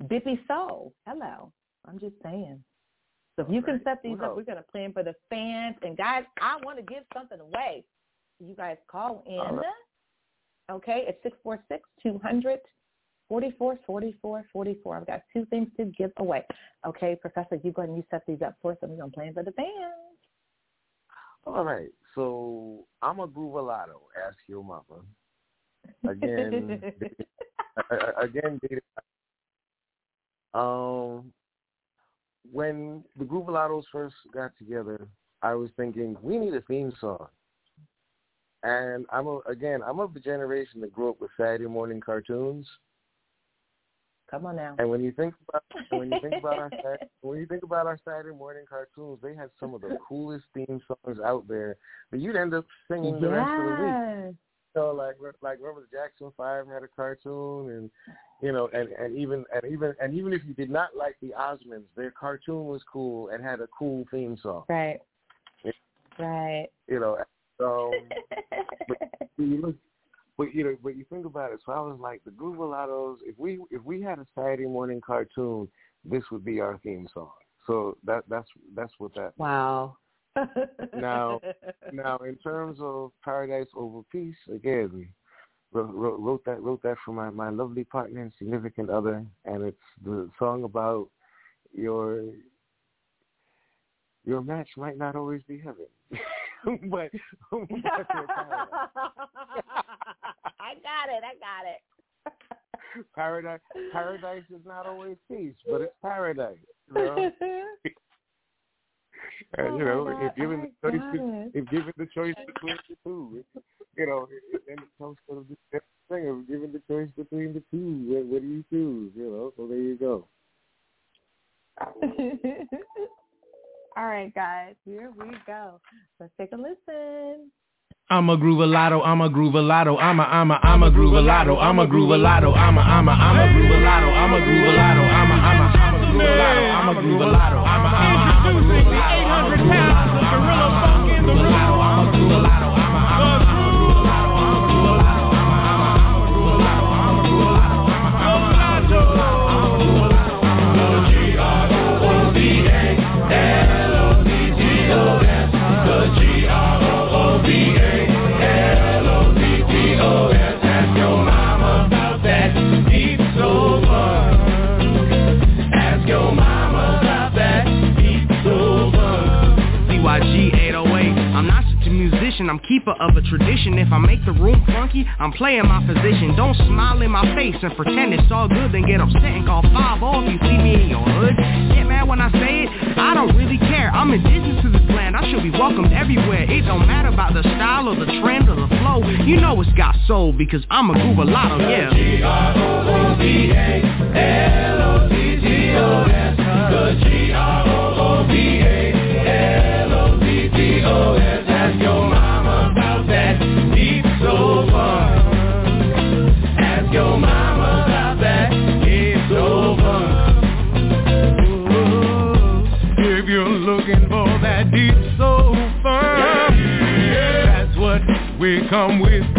Speaker 3: Bippy Soul. Hello. I'm just saying. So if you right.
Speaker 4: can
Speaker 3: set these up, we're going to play them for the fans. And guys, I want to give something away. You guys call in.
Speaker 4: Right.
Speaker 3: Okay, it's six four six two hundred forty four forty four forty four. I've got two things to give away. Okay, Professor, you go ahead and you set these up for us, and we're going to play them for the fans.
Speaker 4: All right, so I'm a Groovalotto. Ask your mama. Again, again, dated. Um, when the Groovalottos first got together, I was thinking we need a theme song. And I'm a, again, I'm of the generation that grew up with Saturday morning cartoons.
Speaker 3: Come on now.
Speaker 4: And when you think about when you think about our Saturday, when you think about our Saturday morning cartoons, they had some of the coolest theme songs out there. But you'd end up singing the yes. rest of the week. So like like remember the Jackson Five had a cartoon, and you know, and and even and even and even if you did not like the Osmonds, their cartoon was cool and had a cool theme song.
Speaker 3: Right.
Speaker 4: It,
Speaker 3: right.
Speaker 4: You know, so but you look but you know, but you think about it. So I was like, the Groovalottos. If we if we had a Saturday morning cartoon, this would be our theme song. So that that's that's what that.
Speaker 3: Wow.
Speaker 4: now, now in terms of Paradise Over Peace, again, wrote, wrote, that wrote that for my my lovely partner and significant other, and it's the song about your your match might not always be heaven, but. but
Speaker 3: I got it. I got it.
Speaker 4: paradise paradise is not always peace, but it's paradise. You know, you
Speaker 3: oh
Speaker 4: know if given the choice,
Speaker 3: to,
Speaker 4: if given the choice between the two, you know, and it comes to the thing of given the choice between the two, what, what do you choose? You know, so there you go.
Speaker 3: All right, guys, here we go. Let's take a listen.
Speaker 6: I'm a groovalotto, I'm a groovalotto, I'm a, I'm a, I'm a groovalotto, I'm a groovalotto, I'm a, I'm a, I'm a groovalotto, I'm a groovalotto, I'm a, I'm a, I'm a groovalotto, I'm a groovalotto, I'm a, I'm a, I'm a groovalotto. Introducing the 800 pounds gorilla I'm
Speaker 8: keeper of a tradition. If I make the room funky, I'm playing my position. Don't smile in my face and pretend it's all good, then get upset and call five off you see me in your hood. Get mad when I say it, I don't really care. I'm indigenous to this land, I should be welcomed everywhere. It don't matter about the style or the trend or the flow. You know it's got soul because I'm a Groovalotto, yeah. G-R-O-O-V-A-L-O-T-T-O-S The G-R-O-O-V-A-L-O-T-T-O-S
Speaker 9: come with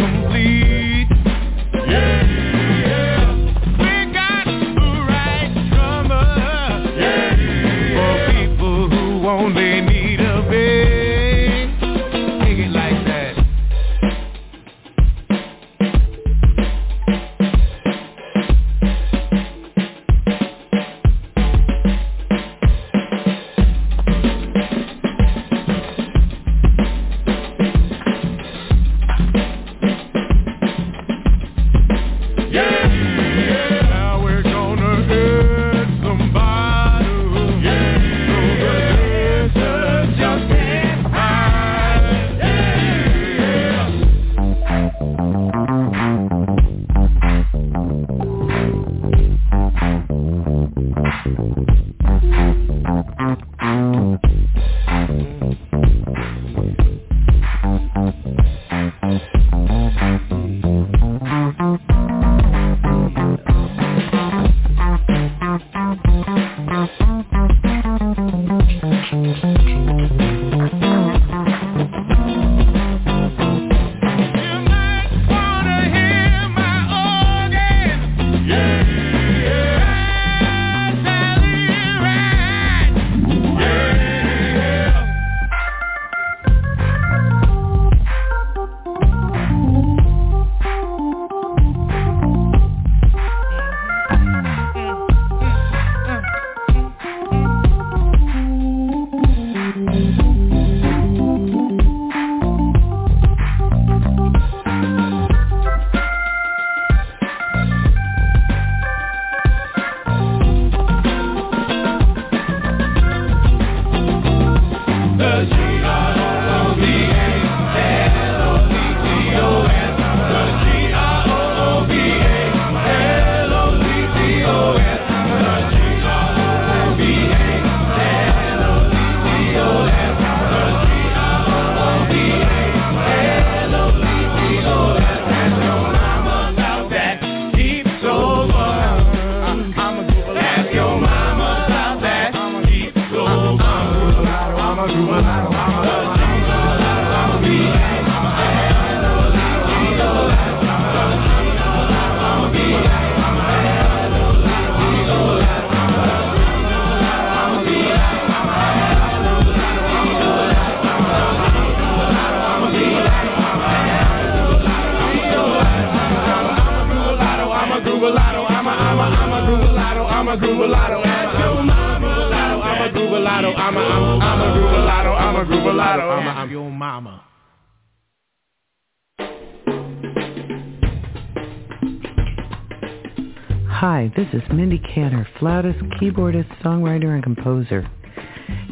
Speaker 10: keyboardist, songwriter, and composer.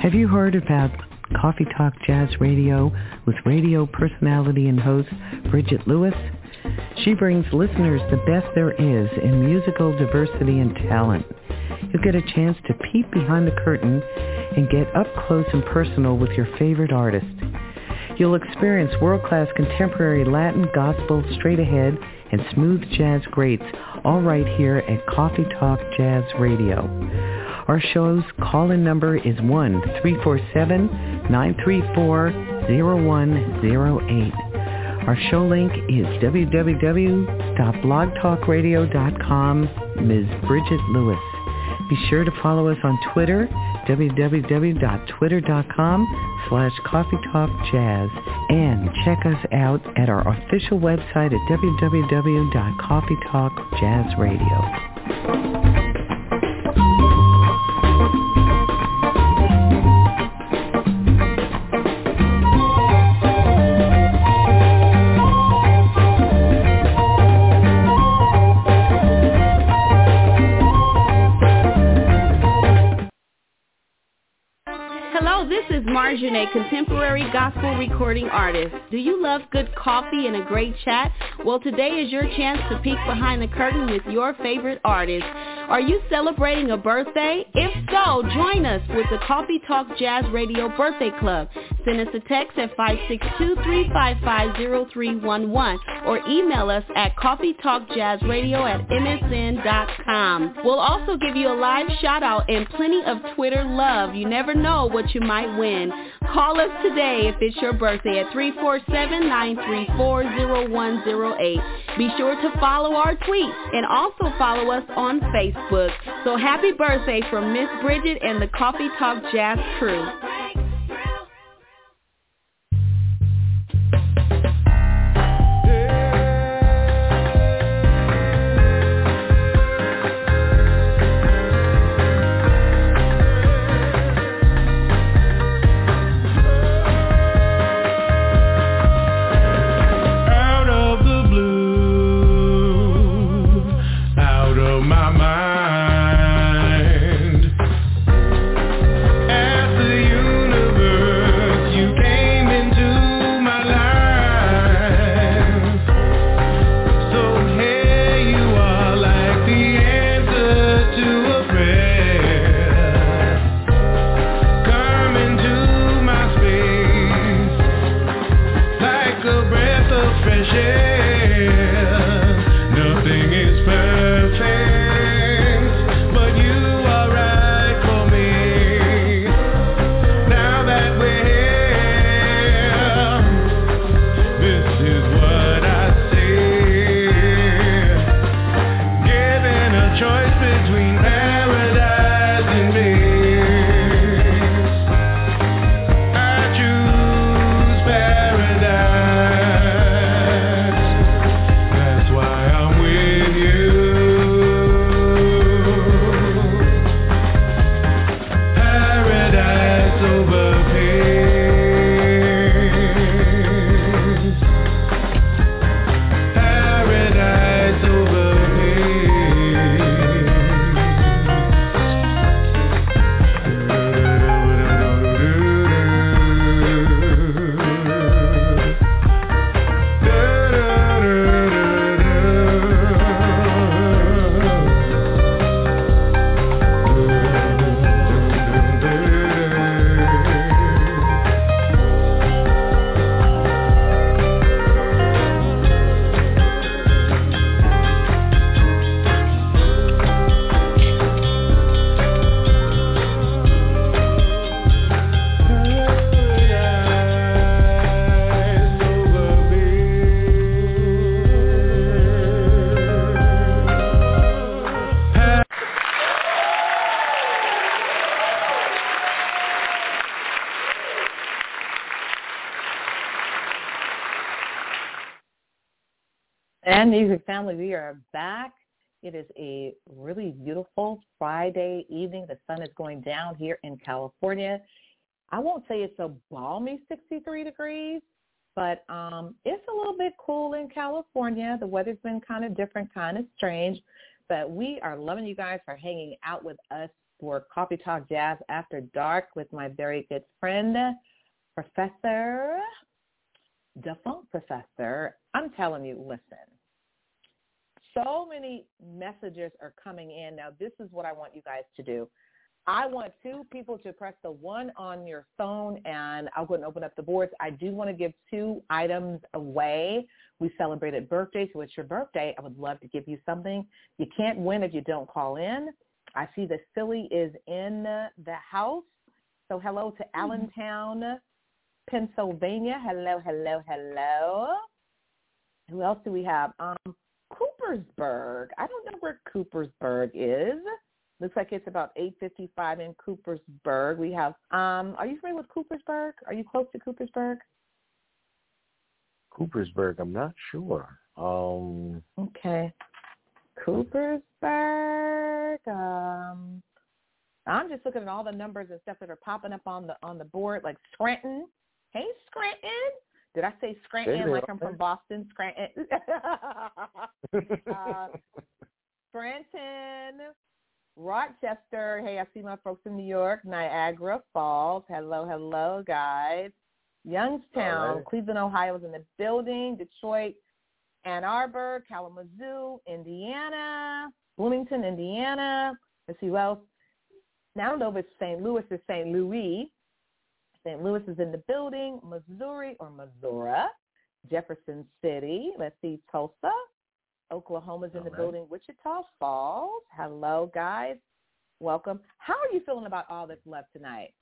Speaker 10: Have you heard about Coffee Talk Jazz Radio with radio personality and host Bridget Lewis? She brings listeners the best there is in musical diversity and talent. You'll get a chance to peep behind the curtain and get up close and personal with your favorite artist. You'll experience world-class contemporary Latin, gospel, straight ahead, and smooth jazz greats all right here at Coffee Talk Jazz Radio. Our show's call-in number is 1-347-934-0108. Our show link is www.blogtalkradio.com, Ms. Bridget Lewis. Be sure to follow us on Twitter, www.twitter.com slash coffeetalkjazz, and check us out at our official website at www.coffeetalkjazzradio.
Speaker 9: A contemporary gospel recording artist. Do you love good coffee and a great chat? Well, today is your chance to peek behind the curtain with your favorite artist. Are you celebrating a birthday? If so, join us with the Coffee Talk Jazz Radio Birthday Club. Send us a text at 562-355-0311 or email us at coffeetalkjazzradio at msn.com. We'll also give you a live shout out and plenty of Twitter love. You never know what you might win. Call us today if it's your birthday at 347-934-0108. Be sure to follow our tweets and also follow us on Facebook. So happy birthday from Miss Bridget and the Coffee Talk Jazz crew.
Speaker 3: Music family, we are back It is a really beautiful Friday evening. The sun is going down here in California. I won't say it's a balmy 63 degrees, but um, it's a little bit cool in California. The weather's been kind of different, kind of strange, but we are loving you guys for hanging out with us for Coffee Talk Jazz After Dark with my very good friend, Professor, DaPhunkee Professor. I'm telling you, listen, so many messages are coming in. Now, this is what I want you guys to do. I want two people to press the one on your phone, and I'll go and open up the boards. I do want to give two items away. We celebrated birthdays, so it's your birthday. I would love to give you something. You can't win if you don't call in. I see that Philly is in the house. So hello to mm-hmm. Allentown, Pennsylvania. Hello, hello, hello. Who else do we have? Um, Coopersburg. I don't know where Coopersburg is. Looks like it's about 8:55 in Coopersburg. We have. Um, are you familiar with Coopersburg? Are you close to Coopersburg?
Speaker 4: Coopersburg. I'm not sure. Um,
Speaker 3: okay. Coopersburg. Um, I'm just looking at all the numbers and stuff that are popping up on the on the board, like Scranton. Hey, Scranton. Did I say Scranton like I'm from Boston? Scranton. uh, Scranton, Rochester. Hey, I see my folks in New York. Niagara Falls. Hello, hello, guys. Youngstown, right. Cleveland, Ohio is in the building. Detroit, Ann Arbor, Kalamazoo, Indiana, Bloomington, Indiana. Let's see who else. Now, I don't know if it's St. Louis or St. Louis. St. Louis is in the building. Missouri or Missouri. Jefferson City. Let's see, Tulsa. Oklahoma's in All the right. building. Wichita Falls. Hello, guys. Welcome. How are you feeling about all this love tonight,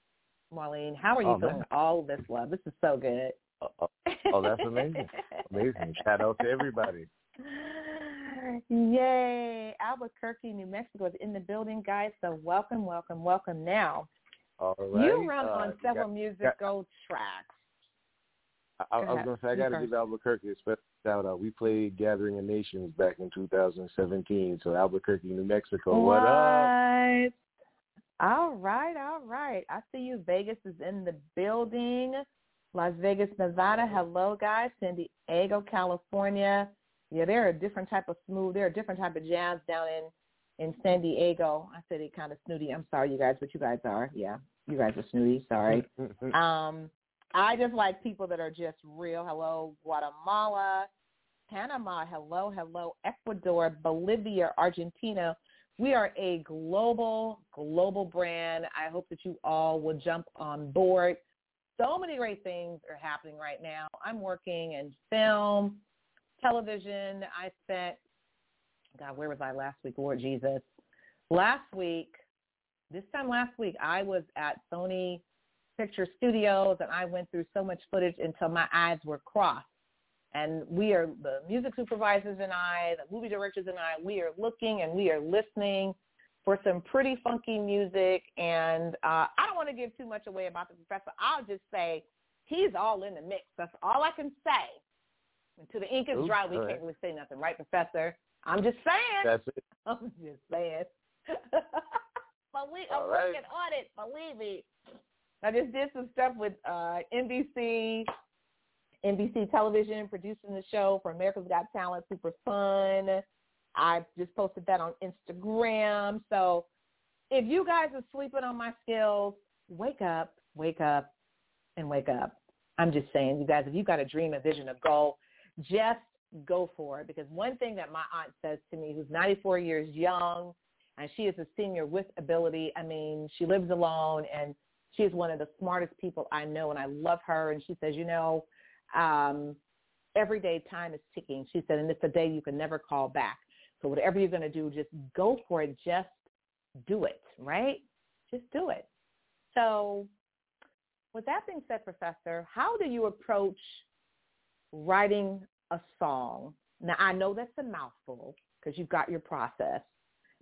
Speaker 3: Marlene? How are you oh, feeling man. all this love? This is so good.
Speaker 4: Oh, oh, oh that's amazing. amazing. Shout out to everybody.
Speaker 3: Yay. Albuquerque, New Mexico is in the building, guys. So welcome, welcome, welcome. Now,
Speaker 4: all right.
Speaker 3: You run uh, on several got, musical got, tracks.
Speaker 4: I, I was going to say, I got to give Albuquerque a special shout out. We played Gathering of Nations back in 2017. So Albuquerque, New Mexico, what, what up?
Speaker 3: All right, all right. I see you. Vegas is in the building. Las Vegas, Nevada. Hello, guys. San Diego, California. Yeah, they're a different type of smooth. They're a different type of jazz down in in San Diego. I said it kind of snooty. I'm sorry, you guys, but you guys are. Yeah, you guys are snooty. Sorry. um, I just like people that are just real. Hello, Guatemala, Panama. Hello, hello, Ecuador, Bolivia, Argentina. We are a global, global brand. I hope that you all will jump on board. So many great things are happening right now. I'm working in film, television. I spent God, where was I last week? Lord Jesus. Last week, this time last week, I was at Sony Picture Studios and I went through so much footage until my eyes were crossed. And we are, the music supervisors and I, the movie directors and I, we are looking and we are listening for some pretty funky music. And uh, I don't want to give too much away about the professor. I'll just say he's all in the mix. That's all I can say. Until the ink is dry, we can't really say nothing, right, Professor? I'm just saying.
Speaker 4: That's it.
Speaker 3: I'm just saying. Believe, I'm right. working on it. Believe me. I just did some stuff with uh, NBC, NBC Television, producing the show for America's Got Talent. Super fun. I just posted that on Instagram. So if you guys are sleeping on my skills, wake up, wake up, and wake up. I'm just saying, you guys, if you've got a dream, a vision, a goal, just go for it. Because one thing that my aunt says to me, who's 94 years young, and she is a senior with ability. I mean, she lives alone, and she is one of the smartest people I know, and I love her. And she says, you know, um, every day time is ticking. She said, and it's a day you can never call back. So whatever you're going to do, just go for it. Just do it, right? Just do it. So with that being said, Professor, how do you approach writing a song. Now, I know that's a mouthful because you've got your process,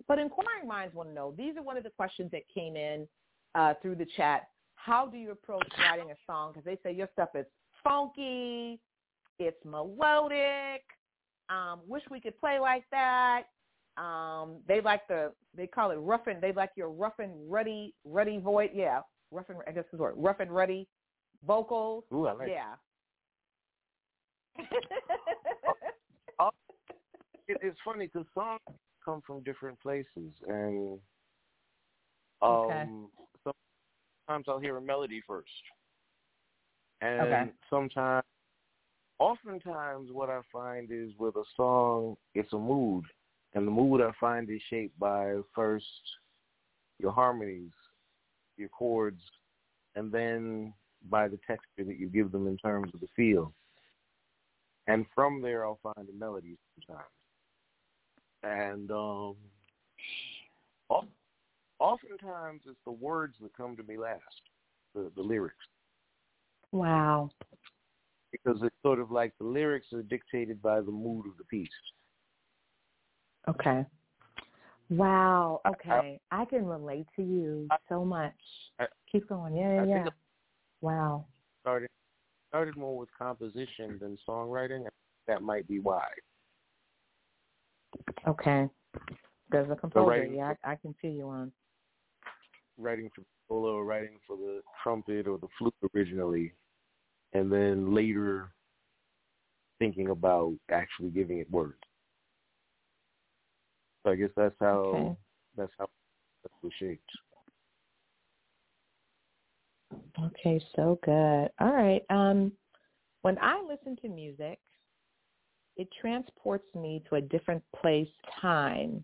Speaker 3: but inquiring minds want to know. These are one of the questions that came in uh, through the chat. How do you approach writing a song? Because they say your stuff is funky, it's melodic. Um, wish we could play like that. Um, they like the they call it rough and they like your rough and ruddy ruddy voice. Yeah, rough and I guess the word rough and ruddy vocals.
Speaker 4: Ooh, I like
Speaker 3: yeah.
Speaker 4: Oh, it, it's funny because songs come from different places, and um,
Speaker 3: Okay.
Speaker 4: sometimes I'll hear a melody first, and
Speaker 3: Okay.
Speaker 4: sometimes, oftentimes, what I find is with a song, it's a mood, and the mood I find is shaped by first your harmonies, your chords, and then by the texture that you give them in terms of the feel. And from there, I'll find a melody sometimes. And um, of- oftentimes, it's the words that come to me last, the, the lyrics,
Speaker 3: Wow.
Speaker 4: because it's sort of like the lyrics are dictated by the mood of the piece.
Speaker 3: Okay. Wow. Okay. I can relate to you so much.
Speaker 4: I-
Speaker 3: Keep going. Yeah, yeah,
Speaker 4: I
Speaker 3: yeah. Wow.
Speaker 4: started started more with composition than songwriting. That might be why.
Speaker 3: Okay. There's a composer.
Speaker 4: writing-
Speaker 3: yeah, I, I can see you on.
Speaker 4: Writing for solo or writing for the trumpet or the flute originally, and then later thinking about actually giving it words. So I guess that's how
Speaker 3: Okay.
Speaker 4: that's how that was shaped.
Speaker 3: Okay, so good. All right. Um, when I listen to music, it transports me to a different place, time.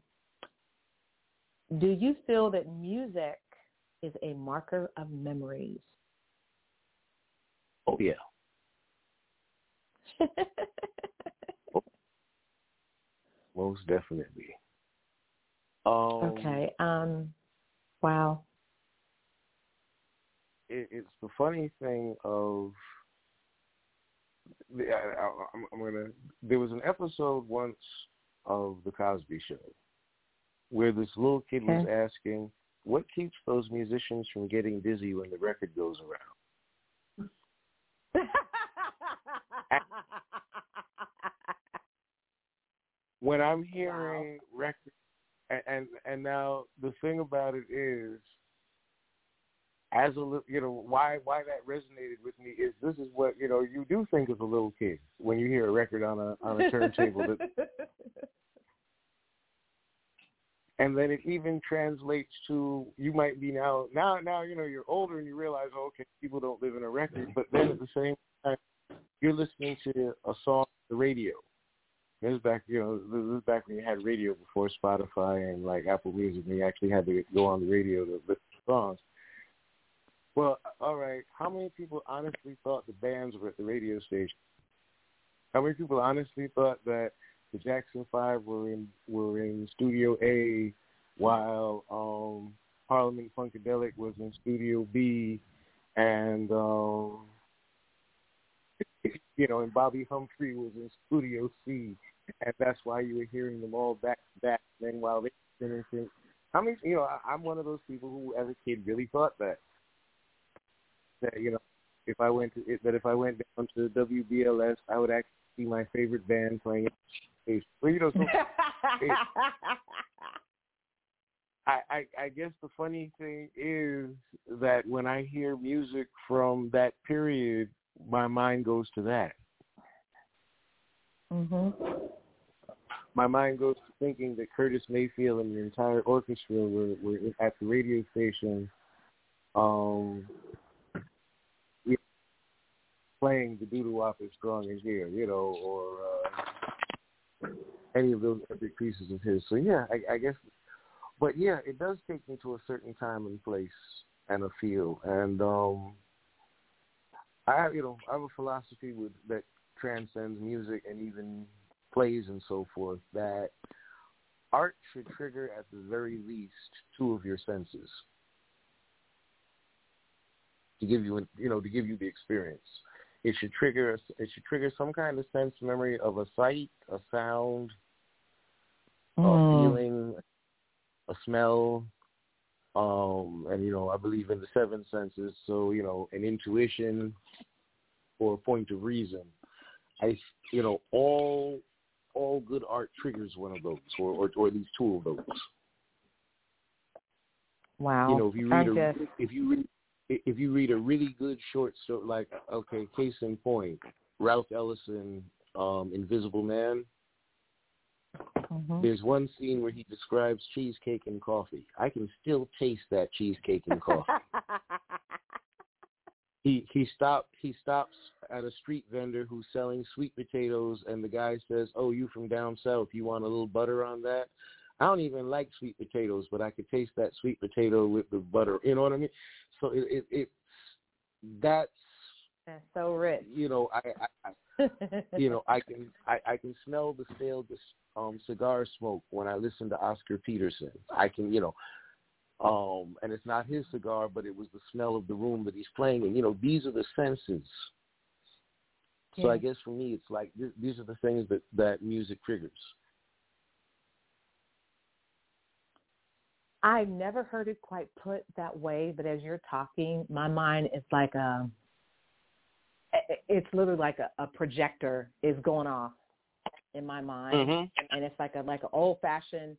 Speaker 3: Do you feel that music is a marker of memories?
Speaker 4: Oh yeah. Most definitely. Um,
Speaker 3: okay. Um, wow.
Speaker 4: It, it's the funny thing of the- I, I, I'm, I'm gonna. There was an episode once of the Cosby Show where this little kid was asking, "What keeps those musicians from getting dizzy when the record goes around?" When I'm hearing record, and, and and now the thing about it is, as a you know why why that resonated with me is this is what you know you do think as a little kid when you hear a record on a on a turntable that and then it even translates to you might be now now now you know you're older and you realize oh, okay people don't live in a record but then at the same time you're listening to a song on the radio. This is back you know this is back when you had radio before Spotify and like Apple Music and you actually had to go on the radio to listen to songs well all right how many people honestly thought the bands were at the radio station how many people honestly thought that the Jackson Five were in were in Studio A, while um, Parliament Funkadelic was in Studio B, and um, you know, and Bobbi Humphrey was in Studio C, and that's why you were hearing them all back to back. Then while they finishing, how many? You know, I, I'm one of those people who, as a kid, really thought that that you know, if I went to it, that if I went down to WBLS, I would actually see my favorite band playing. Well, you know, so I, I, I guess the funny thing is that when I hear music from that period, my mind goes to that.
Speaker 3: mhm.
Speaker 4: My mind goes to thinking that Curtis Mayfield and the entire orchestra were, were at the radio station um, playing the doo-doo wop as strong as here, you know, or uh, any of those epic pieces of his. So yeah, I, I guess but yeah, it does take me to a certain time and place and a feel. And um I you know, I have a philosophy with that transcends music and even plays and so forth that art should trigger at the very least two of your senses to give you you know to give you the experience it should trigger it should trigger some kind of sense memory of a sight a sound a
Speaker 3: Mm.
Speaker 4: feeling a smell, um, and you know, I believe in the seven senses. So you know, an intuition or a point of reason. I, you know, all all good art triggers one of those, or or, or at least two of those.
Speaker 3: Wow.
Speaker 4: You know, if you read a,
Speaker 3: just...
Speaker 4: if you read if you read a really good short story, like okay, case in point, Ralph Ellison, um, Invisible Man.
Speaker 3: Mm-hmm.
Speaker 4: There's one scene where he describes cheesecake and coffee. I can still taste that cheesecake and coffee. he he stopped he stops at a street vendor who's selling sweet potatoes and the guy says, "Oh, you from down south, you want a little butter on that?" I don't even like sweet potatoes, but I could taste that sweet potato with the butter. You know what I mean? So it it, it that's
Speaker 3: that's so rich.
Speaker 4: You know, I, I, I you know, I can I, I can smell the stale um cigar smoke when I listen to Oscar Peterson. I can, you know, um and it's not his cigar, but it was the smell of the room that he's playing in. You know, these are the senses. So. I guess for me, it's like th- these are the things that that music triggers.
Speaker 3: I've never heard it quite put that way, but as you're talking, my mind is like a, it's literally like a, a projector is going off in my mind,
Speaker 4: mm-hmm.
Speaker 3: and it's like a like an old fashioned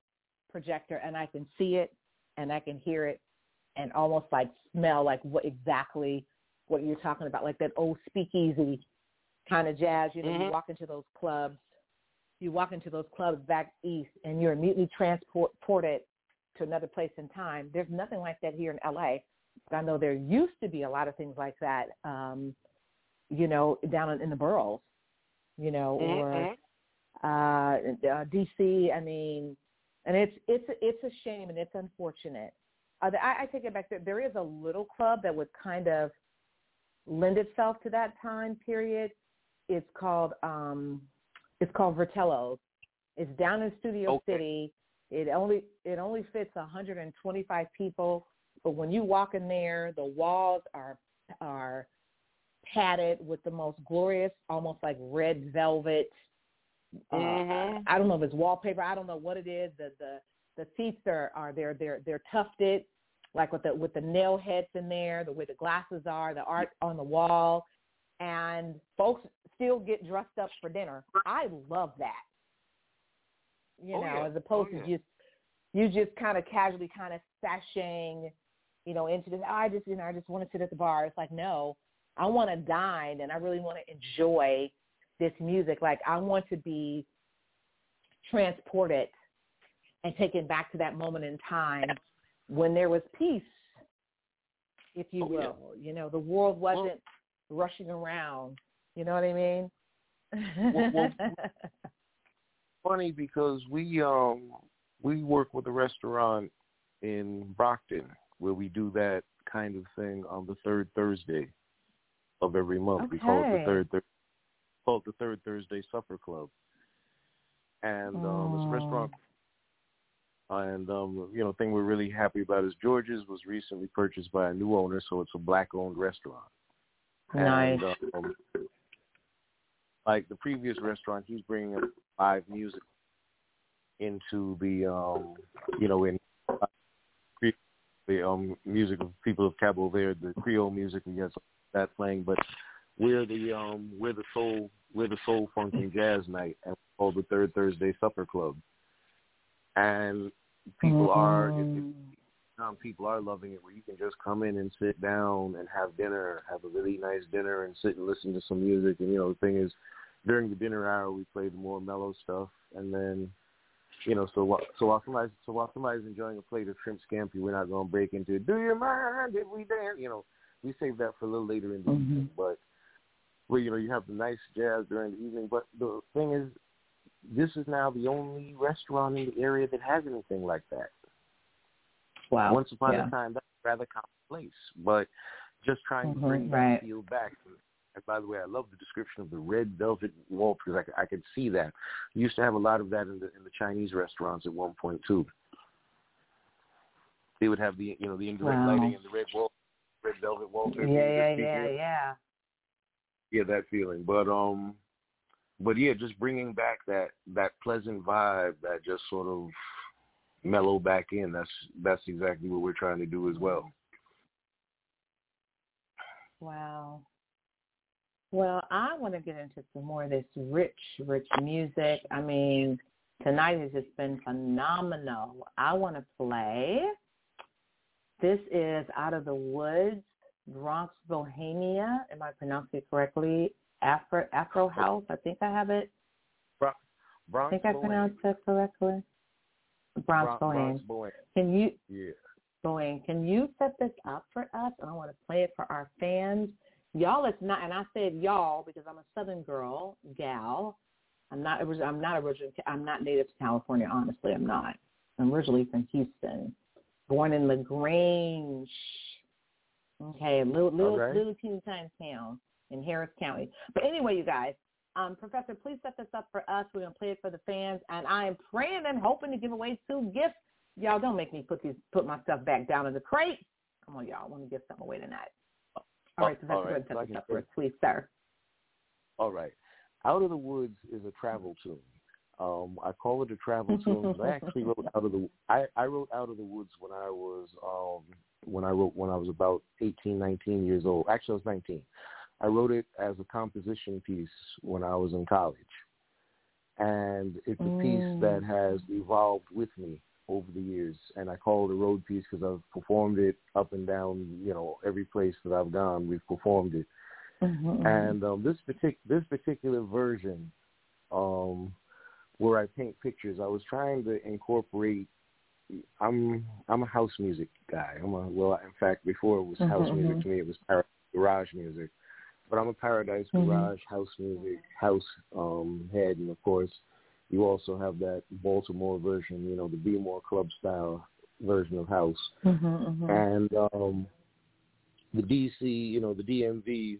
Speaker 3: projector, and I can see it, and I can hear it, and almost like smell like what exactly what you're talking about, like that old speakeasy kind of jazz. You know,
Speaker 4: mm-hmm.
Speaker 3: you walk into those clubs, you walk into those clubs back east, and you're immediately transported to another place in time. There's nothing like that here in LA. I know there used to be a lot of things like that, um, you know, down in, the boroughs, you know,
Speaker 4: mm-hmm.
Speaker 3: or uh, uh, DC. I mean, and it's it's it's a shame and it's unfortunate. Uh, I, I take it back. There, there is a little club that would kind of lend itself to that time period. It's called um, it's called Vitello's. It's down in Studio
Speaker 4: okay.
Speaker 3: City. It only it only fits 125 people, but when you walk in there, the walls are are padded with the most glorious, almost like red velvet.
Speaker 4: Mm-hmm.
Speaker 3: Uh, I don't know if it's wallpaper. I don't know what it is. The the the seats are are they're they're they're tufted, like with the with the nail heads in there, the way the glasses are, the art on the wall, and folks still get dressed up for dinner. I love that you
Speaker 4: oh,
Speaker 3: know,
Speaker 4: yeah.
Speaker 3: as oh, opposed
Speaker 4: oh,
Speaker 3: to
Speaker 4: yeah.
Speaker 3: just you just kind of casually kind of sashaying, you know, into this. Oh, I just, you know, I just want to sit at the bar. It's like, no, I want to dine and I really want to enjoy this music. Like I want to be transported and taken back to that moment in time when there was peace, if you
Speaker 4: oh,
Speaker 3: will. Yeah. You know, the world wasn't well, rushing around. You know what I mean?
Speaker 4: well, well, funny because we um we work with a restaurant in Brockton where we do that kind of thing on the third Thursday of every month.
Speaker 3: Okay.
Speaker 4: We call it the third thir- call it the third Thursday Supper Club. And um it's a restaurant and um you know thing we're really happy about is George's was recently purchased by a new owner, so it's a black owned restaurant.
Speaker 3: Nice.
Speaker 4: And, um, like the previous restaurant, he's bringing live music into the um you know in uh, the um music of people of Cabo Verde, the Creole music we got that playing, but we're the um we're the soul we're the soul funk and jazz night and called the third Thursday supper club. And people
Speaker 3: mm-hmm.
Speaker 4: are um, people are loving it where you can just come in and sit down and have dinner, have a really nice dinner and sit and listen to some music and you know the thing is during the dinner hour we play the more mellow stuff and then you know so while so while somebody's so while somebody's enjoying a plate of shrimp scampi we're not going to break into do you mind if we dance you know we save that for a little later in the
Speaker 3: mm-hmm.
Speaker 4: evening but well you know you have the nice jazz during the evening but the thing is this is now the only restaurant in the area that has anything like that
Speaker 3: wow
Speaker 4: once upon
Speaker 3: yeah.
Speaker 4: a time that's rather commonplace but just trying
Speaker 3: mm-hmm.
Speaker 4: to bring
Speaker 3: right.
Speaker 4: that feel back and by the way, I love the description of the red velvet wall because I, I could see that. We used to have a lot of that in the in the Chinese restaurants at one point too. They would have the you know the indirect
Speaker 3: wow.
Speaker 4: lighting and the red wall, red velvet wallpaper.
Speaker 3: Yeah, yeah, yeah, yeah.
Speaker 4: Yeah, that feeling. But um, but yeah, just bringing back that that pleasant vibe, that just sort of mellow back in. That's that's exactly what we're trying to do as well.
Speaker 3: Wow. Well, I want to get into some more of this rich, rich music. I mean, tonight has just been phenomenal. I want to play. This is Out of the Woods, Bronx Bohemia. Am I pronouncing it correctly? Afro Afro House. I think I have it.
Speaker 4: Bronx,
Speaker 3: I think I pronounced it correctly. Bronx, Bohemia. Can you?
Speaker 4: Yeah.
Speaker 3: Boeing, can you set this up for us? I want to play it for our fans. Y'all, it's not, and I said y'all because I'm a Southern girl, gal. I'm not. I'm not original. I'm not native to California. Honestly, I'm not. I'm originally from Houston, born in Lagrange. Okay, little little
Speaker 4: right.
Speaker 3: little teeny tiny town in Harris County. But anyway, you guys, um, Professor, please set this up for us. We're gonna play it for the fans, and I am praying and hoping to give away two gifts. Y'all don't make me put these put my stuff back down in the crate. Come on, y'all. I want to give something away tonight. All right,
Speaker 4: Oh,
Speaker 3: Professor,
Speaker 4: all right, so can
Speaker 3: for us, please, sir.
Speaker 4: All right. Out of the Woods is a travel tune. Um, I call it a travel tune. I actually wrote out of the I, I wrote Out of the Woods when I was um when I wrote when I was about 18, 19 years old. Actually, I was 19. I wrote it as a composition piece when I was in college. And it's a piece that has evolved with me over the years. And I call it a road piece because I've performed it up and down, you know, every place that I've gone, we've performed it.
Speaker 3: Mm-hmm.
Speaker 4: And um, this partic- this particular version, um, where I paint pictures, I was trying to incorporate. I'm I'm a house music guy. I'm a well, in fact, before it was house
Speaker 3: Mhm,
Speaker 4: music
Speaker 3: mhm.
Speaker 4: to me, it was par- garage music. But I'm a paradise
Speaker 3: Mhm.
Speaker 4: garage house music house um, head, and of course, you also have that Baltimore version, you know, the B-more Club style version of house.
Speaker 3: Mm-hmm,
Speaker 4: And um, the DC, you know, the DMV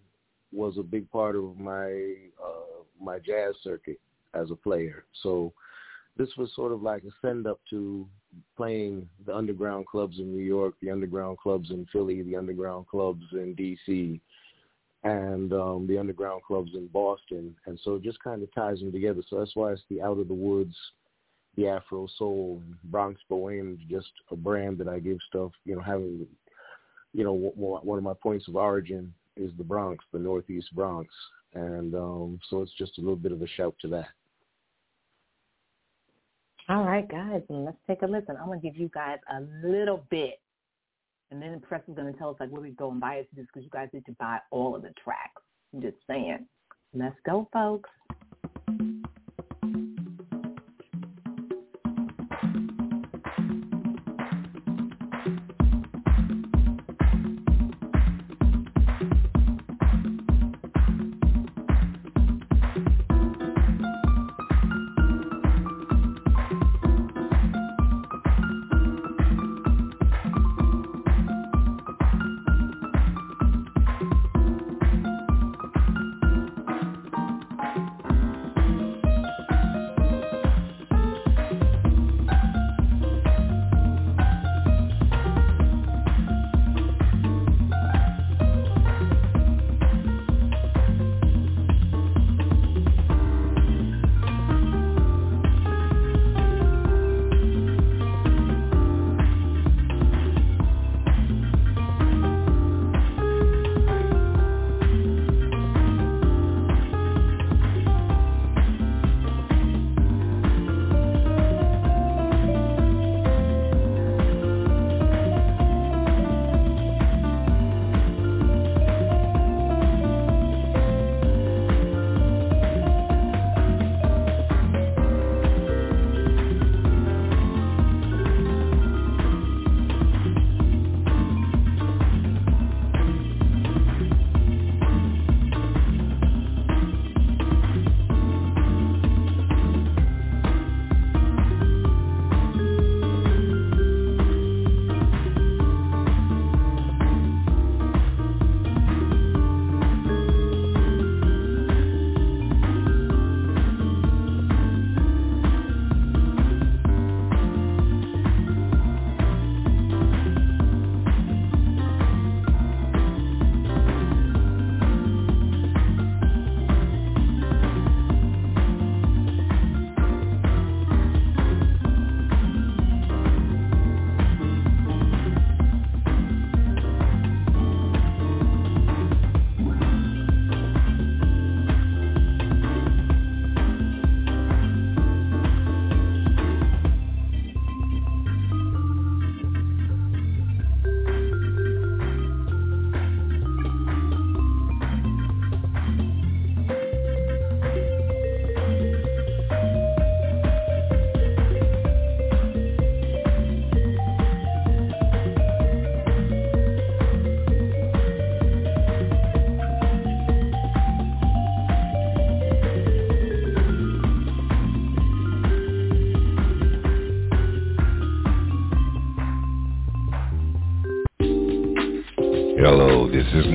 Speaker 4: was a big part of my uh, my jazz circuit as a player. So this was sort of like a send up to playing the underground clubs in New York, the underground clubs in Philly, the underground clubs in DC, and um, the underground clubs in Boston. And so it just kind of ties them together. So that's why it's the Out of the Woods, the Afro Soul, Bronx Bohemian is just a brand that I give stuff, you know, having, you know, one of my points of origin is the Bronx, the Northeast Bronx. And um, so it's just a little bit of a shout to that.
Speaker 3: All right, guys, let's take a listen. I'm gonna give you guys a little bit, and then the press is gonna tell us like where we go and buy it because you guys need to buy all of the tracks. I'm just saying. Let's go, folks.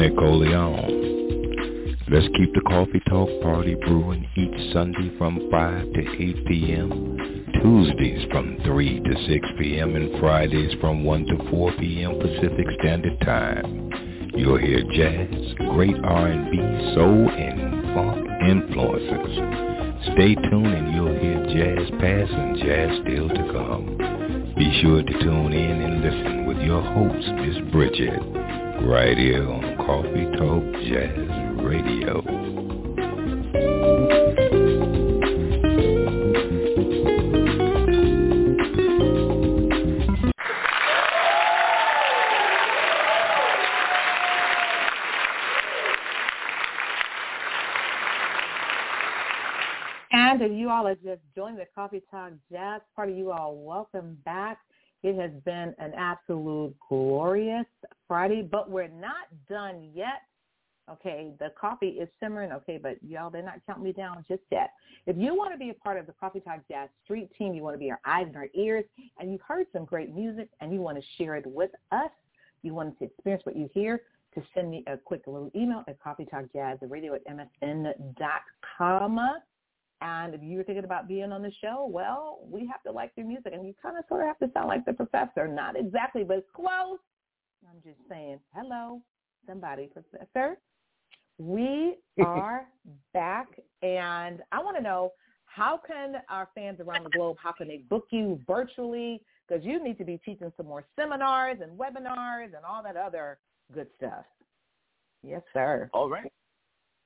Speaker 11: Oleon. Let's keep the coffee talk party brewing each Sunday from 5 to 8 p.m., Tuesdays from 3 to 6 p.m., and Fridays from 1 to 4 p.m. Pacific Standard Time. You'll hear jazz, great R&B, soul, and funk influences. Stay tuned and you'll hear jazz past and jazz still to come. Be sure to tune in and listen with your host, Miss Bridget, right here on Coffee Talk Jazz Radio.
Speaker 3: And if you all are just joining the Coffee Talk Jazz Party, you all welcome back. It has been an absolute glorious Friday, but we're not done yet. Okay, the coffee is simmering. Okay, but y'all, they're not counting me down just yet. If you want to be a part of the Coffee Talk Jazz Street team, you want to be our eyes and our ears, and you've heard some great music and you want to share it with us, you want to experience what you hear, to send me a quick little email at coffeetalkjazzradio at msn.com. And if you're thinking about being on the show, well, we have to like your music. And you kind of sort of have to sound like the professor. Not exactly, but close. I'm just saying, hello, somebody, professor. We are back. And I want to know, how can our fans around the globe, how can they book you virtually? Because you need to be teaching some more seminars and webinars and all that other good stuff. Yes, sir.
Speaker 4: All right.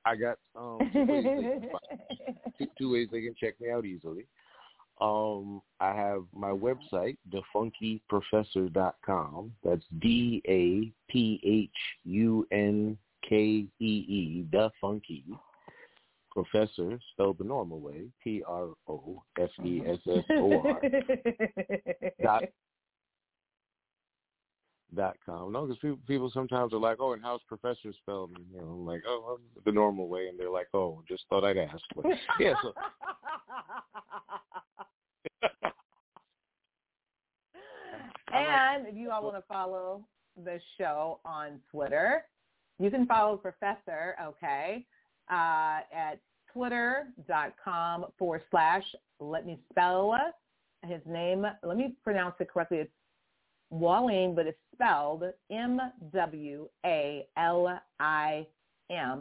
Speaker 4: I got um, two, ways two, two, ways they can check me out easily. Um, I have my website, daphunkeeprofessor.com. That's D A P H U N K E E, the funky professor, spelled the normal way, P R O F E S S O R. dot dot com. No, because people, people sometimes are like, "Oh, and how's professor spelled?" And, you know, I'm like, "Oh, the normal way," and they're like, "Oh, just thought I'd ask." But, yeah. So.
Speaker 3: and if you all want to follow the show on Twitter, you can follow Professor, okay, uh, at twitter.com forward slash, let me spell his name. Let me pronounce it correctly. It's Walling, but it's spelled M-W-A-L-I-M.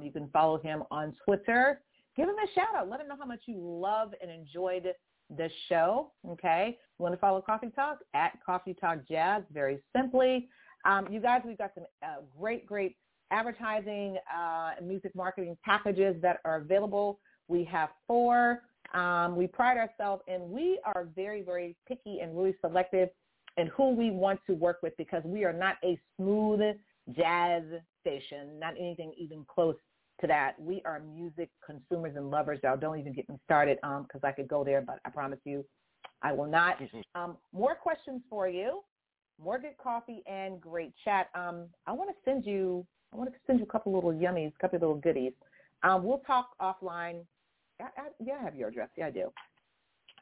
Speaker 3: You can follow him on Twitter. Give him a shout out. Let him know how much you love and enjoyed the show. Okay. You want to follow Coffee Talk at Coffee Talk Jazz very simply. Um, you guys, we've got some uh, great, great advertising uh, music marketing packages that are available. We have four. Um, we pride ourselves and we are very, very picky and really selective and who we want to work with because we are not a smooth jazz station, not anything even close to that. We are music consumers and lovers. Y'all don't even get me started because um, I could go there, but I promise you I will not. Um, more questions for you. More good coffee and great chat. Um, I want to send you. I want to send you a couple little yummies, a couple little goodies. Um, we'll talk offline. I, I, yeah, I have your address. Yeah, I do.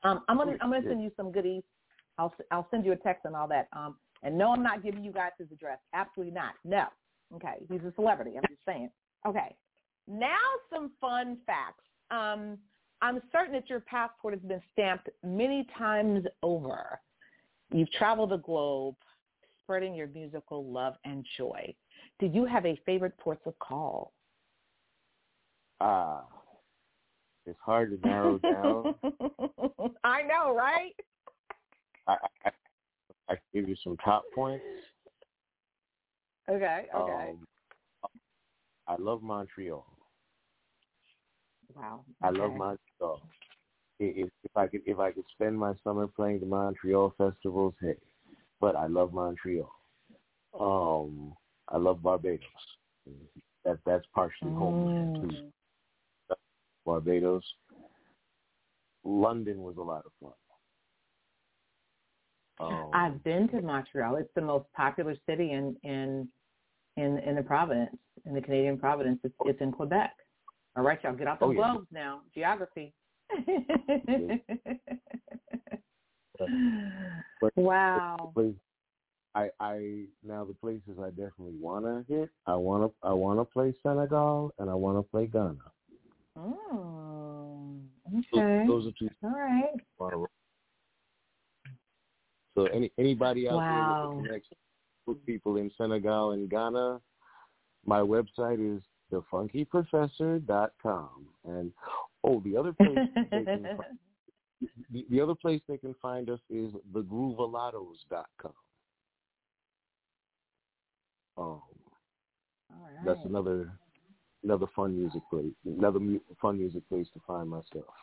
Speaker 3: Um, I'm gonna I'm gonna send you some goodies I'll I'll send you a text and all that. Um, and no, I'm not giving you guys his address. Absolutely not. No. Okay, he's a celebrity. I'm just saying. Okay. Now some fun facts. Um, I'm certain that your passport has been stamped many times over. You've traveled the globe, spreading your musical love and joy. Do you have a favorite ports of call?
Speaker 4: Ah, uh, it's hard to narrow down.
Speaker 3: I know, right?
Speaker 4: I, I, I give you some top points.
Speaker 3: Okay. Okay. Um,
Speaker 4: I love Montreal.
Speaker 3: Wow.
Speaker 4: Okay. I love Montreal. If, if I could, if I could spend my summer playing the Montreal festivals, hey. But I love Montreal. Um, I love Barbados. That that's partially mm. home too. Barbados. London was a lot of fun.
Speaker 3: Um, I've been to Montreal. It's the most popular city in in in in the province, in the Canadian province. It's, it's in Quebec. All right, y'all, get out the oh, globes yeah. now. Geography. wow.
Speaker 4: But, I I now the places I definitely want to hit. I want to I want to play Senegal and I want to play Ghana.
Speaker 3: Oh, okay.
Speaker 4: Those, those are two.
Speaker 3: All right.
Speaker 4: So any anybody out
Speaker 3: Wow.
Speaker 4: there that connects with people in Senegal and Ghana, my website is daphunkeeprofessor.com. And oh, the other place they can, fi- the, the other place they can find us is thegroovalottos.com. Um,
Speaker 3: All right.
Speaker 4: that's another another fun music place, another mu- fun music place to find myself.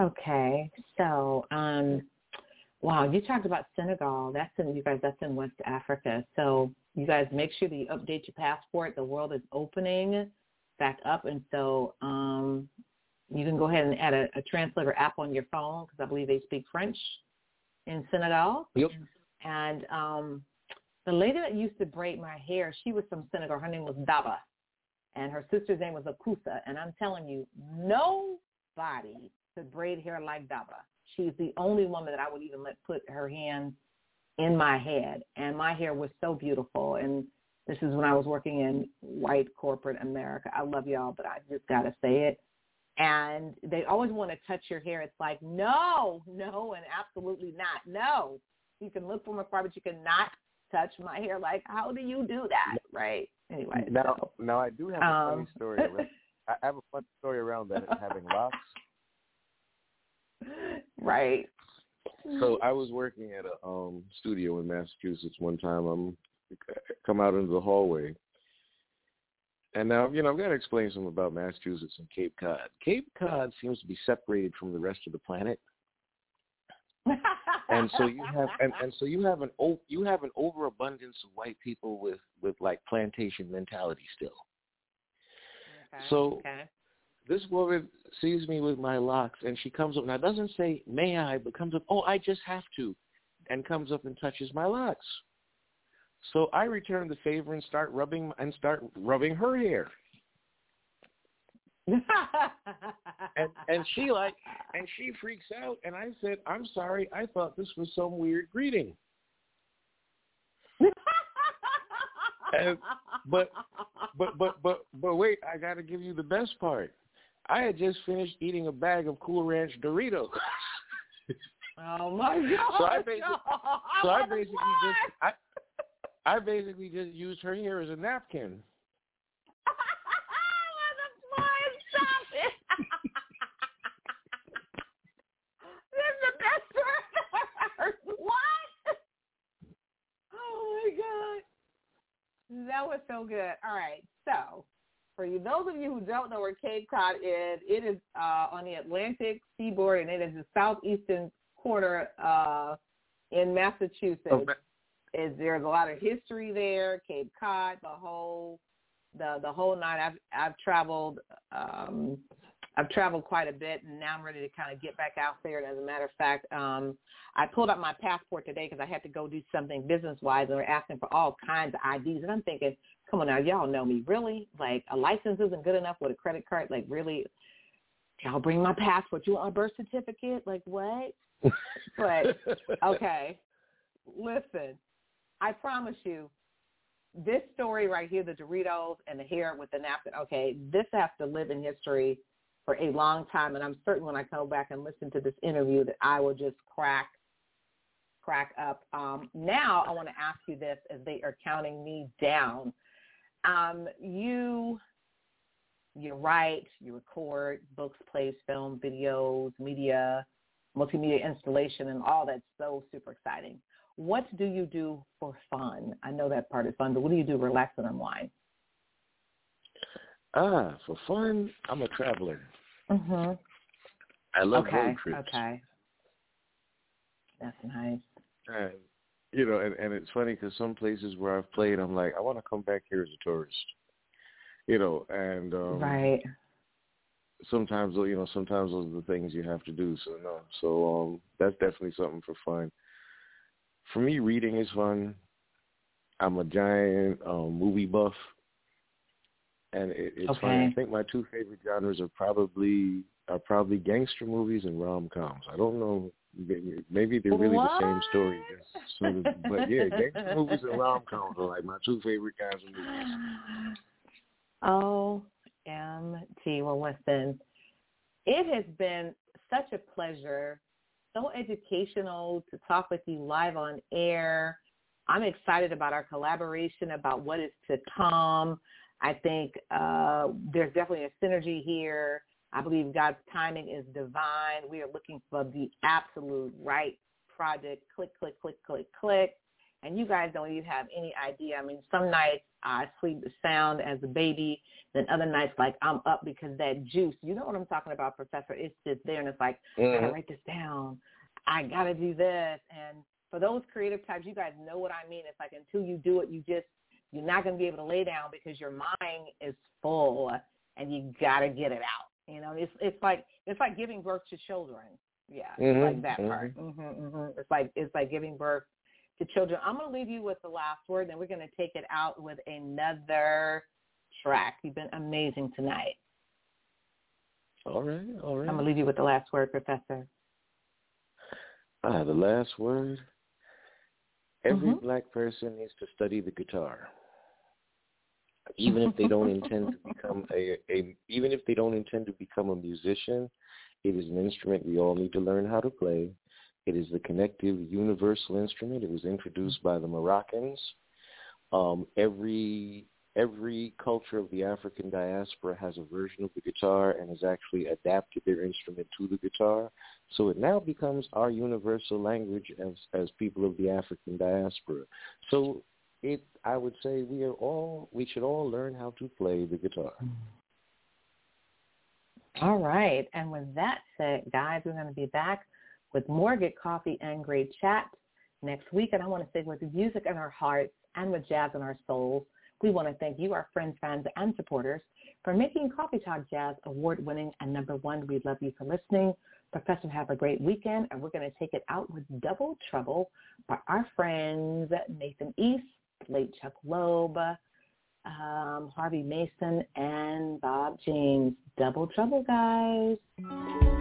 Speaker 3: Okay, so um, wow, you talked about Senegal. That's in you guys. That's in West Africa. So you guys make sure that you update your passport. The world is opening back up, and so um, you can go ahead and add a, a translator app on your phone because I believe they speak French in Senegal.
Speaker 4: Yep.
Speaker 3: And um, the lady that used to braid my hair, she was from Senegal. Her name was Daba, and her sister's name was Akusa. And I'm telling you, nobody could braid hair like Daba. She's the only woman that I would even let put her hands in my head, and my hair was so beautiful. And this is when I was working in white corporate America. I love y'all, but I just gotta say it. And they always want to touch your hair. It's like, no, no, and absolutely not. No, you can look from afar, but you cannot touch my hair. Like, how do you do that? Right? Anyway,
Speaker 4: Now,
Speaker 3: so,
Speaker 4: now I do have a
Speaker 3: Um,
Speaker 4: funny story. Around, I have a funny story around that having locks.
Speaker 3: right.
Speaker 4: So I was working at a um studio in Massachusetts one time. I'm come out into the hallway, and now you know I've got to explain something about Massachusetts and Cape Cod. Cape Cod seems to be separated from the rest of the planet, and so you have and, and so you have an o- you have an overabundance of white people with with like plantation mentality still.
Speaker 3: Okay,
Speaker 4: So-
Speaker 3: okay.
Speaker 4: This woman sees me with my locks and she comes up now doesn't say may i but comes up oh i just have to and comes up and touches my locks. So i return the favor and start rubbing and start rubbing her hair. And and she like and she freaks out and i said i'm sorry i thought this was some weird greeting. And- but but but but but wait i got to give you the best part i had just finished eating a bag of cool ranch doritos
Speaker 3: oh my god.
Speaker 4: So I basically- so i basically
Speaker 3: What?
Speaker 4: just i i basically just used her hair as a napkin
Speaker 3: Stop it. this is the best story I've ever heard. What? Oh my god. That was so good. All right. So for you those of you who don't know where Cape Cod is, it is uh, on the Atlantic seaboard and it is the southeastern corner uh, in Massachusetts
Speaker 4: ma-
Speaker 3: is there's a lot of history there, Cape Cod, the whole the the whole night. I've I've traveled um I've traveled quite a bit and now I'm ready to kind of get back out there. And as a matter of fact, um I pulled up my passport today because I had to go do something business wise and they're asking for all kinds of IDs and I'm thinking, come on now, y'all know me. Really? Like a license isn't good enough with a credit card? Like really I'll bring my passport. You want a birth certificate? Like what? But okay, listen, I promise you, this story right here, the Doritos and the hair with the napkin, okay, this has to live in history for a long time. And I'm certain when I come back and listen to this interview that I will just crack, crack up. Um, now I want to ask you this as they are counting me down. Um, you, you write, you record books, plays, film, videos, media, multimedia installation, and all that's so super exciting. What do you do for fun? I know that part is fun, but what do you do to relax and unwind?
Speaker 4: ah for fun i'm a traveler
Speaker 3: Mm-hmm.
Speaker 4: i love
Speaker 3: okay.
Speaker 4: road trips
Speaker 3: Okay. That's nice.
Speaker 4: And, you know, and, and it's funny because some places where I've played, I'm like, I want to come back here as a tourist. You know, and um,
Speaker 3: right.
Speaker 4: sometimes you know, sometimes those are the things you have to do. So no, so um, that's definitely something for fun. For me, reading is fun. I'm a giant um, movie buff, and it, it's
Speaker 3: Okay.
Speaker 4: funny. I think my two favorite genres are probably are probably gangster movies and rom coms. I don't know Maybe they're really
Speaker 3: what?
Speaker 4: the same story. Sort of, but yeah, gangster movies and rom coms are like my two favorite kinds of movies.
Speaker 3: O M T. Well, listen, it has been such a pleasure, so educational to talk with you live on air. I'm excited about our collaboration, about what is to come. I think uh, there's definitely a synergy here. I believe God's timing is divine. We are looking for the absolute right project. Click, click, click, click, click. And you guys don't even have any idea. I mean, some nights I sleep sound as a baby. Then other nights, like I'm up because that juice. You know what I'm talking about, Professor? It's just there, and it's like I
Speaker 4: Mhm.
Speaker 3: gotta write this down. I gotta do this. And for those creative types, you guys know what I mean. It's like until you do it, you just you're not gonna be able to lay down because your mind is full, and you gotta get it out. You know, it's it's like it's like giving birth to children. Yeah, it's
Speaker 4: Mhm,
Speaker 3: like that
Speaker 4: mhm.
Speaker 3: part. hmm hmm It's like it's like giving birth to children. I'm going to leave you with the last word, and we're going to take it out with another track. You've been amazing tonight.
Speaker 4: All right, all right.
Speaker 3: I'm going to leave you with the last word, Professor.
Speaker 4: Ah, the last word. Every
Speaker 3: Mhm.
Speaker 4: black person needs to study the guitar. Even if they don't intend to become a, a even if they don't intend to become a musician, it is an instrument we all need to learn how to play. It is the connective universal instrument. It was introduced by the Moroccans. Um, every every culture of the African diaspora has a version of the guitar and has actually adapted their instrument to the guitar. So it now becomes our universal language as as people of the African diaspora. So it I would say we are all we should all learn how to play the guitar. Hmm.
Speaker 3: All right. And with that said, guys, we're going to be back with more Get Coffee and Great Chat next week. And I want to say with music in our hearts and with jazz in our souls, we want to thank you, our friends, fans, and supporters, for making Coffee Talk Jazz award-winning and number one. We love you for listening. Professor, have a great weekend. And we're going to take it out with Double Trouble by our friends Nathan East, late Chuck Loeb, um, Harvey Mason, and Bob James. Double Trouble, guys.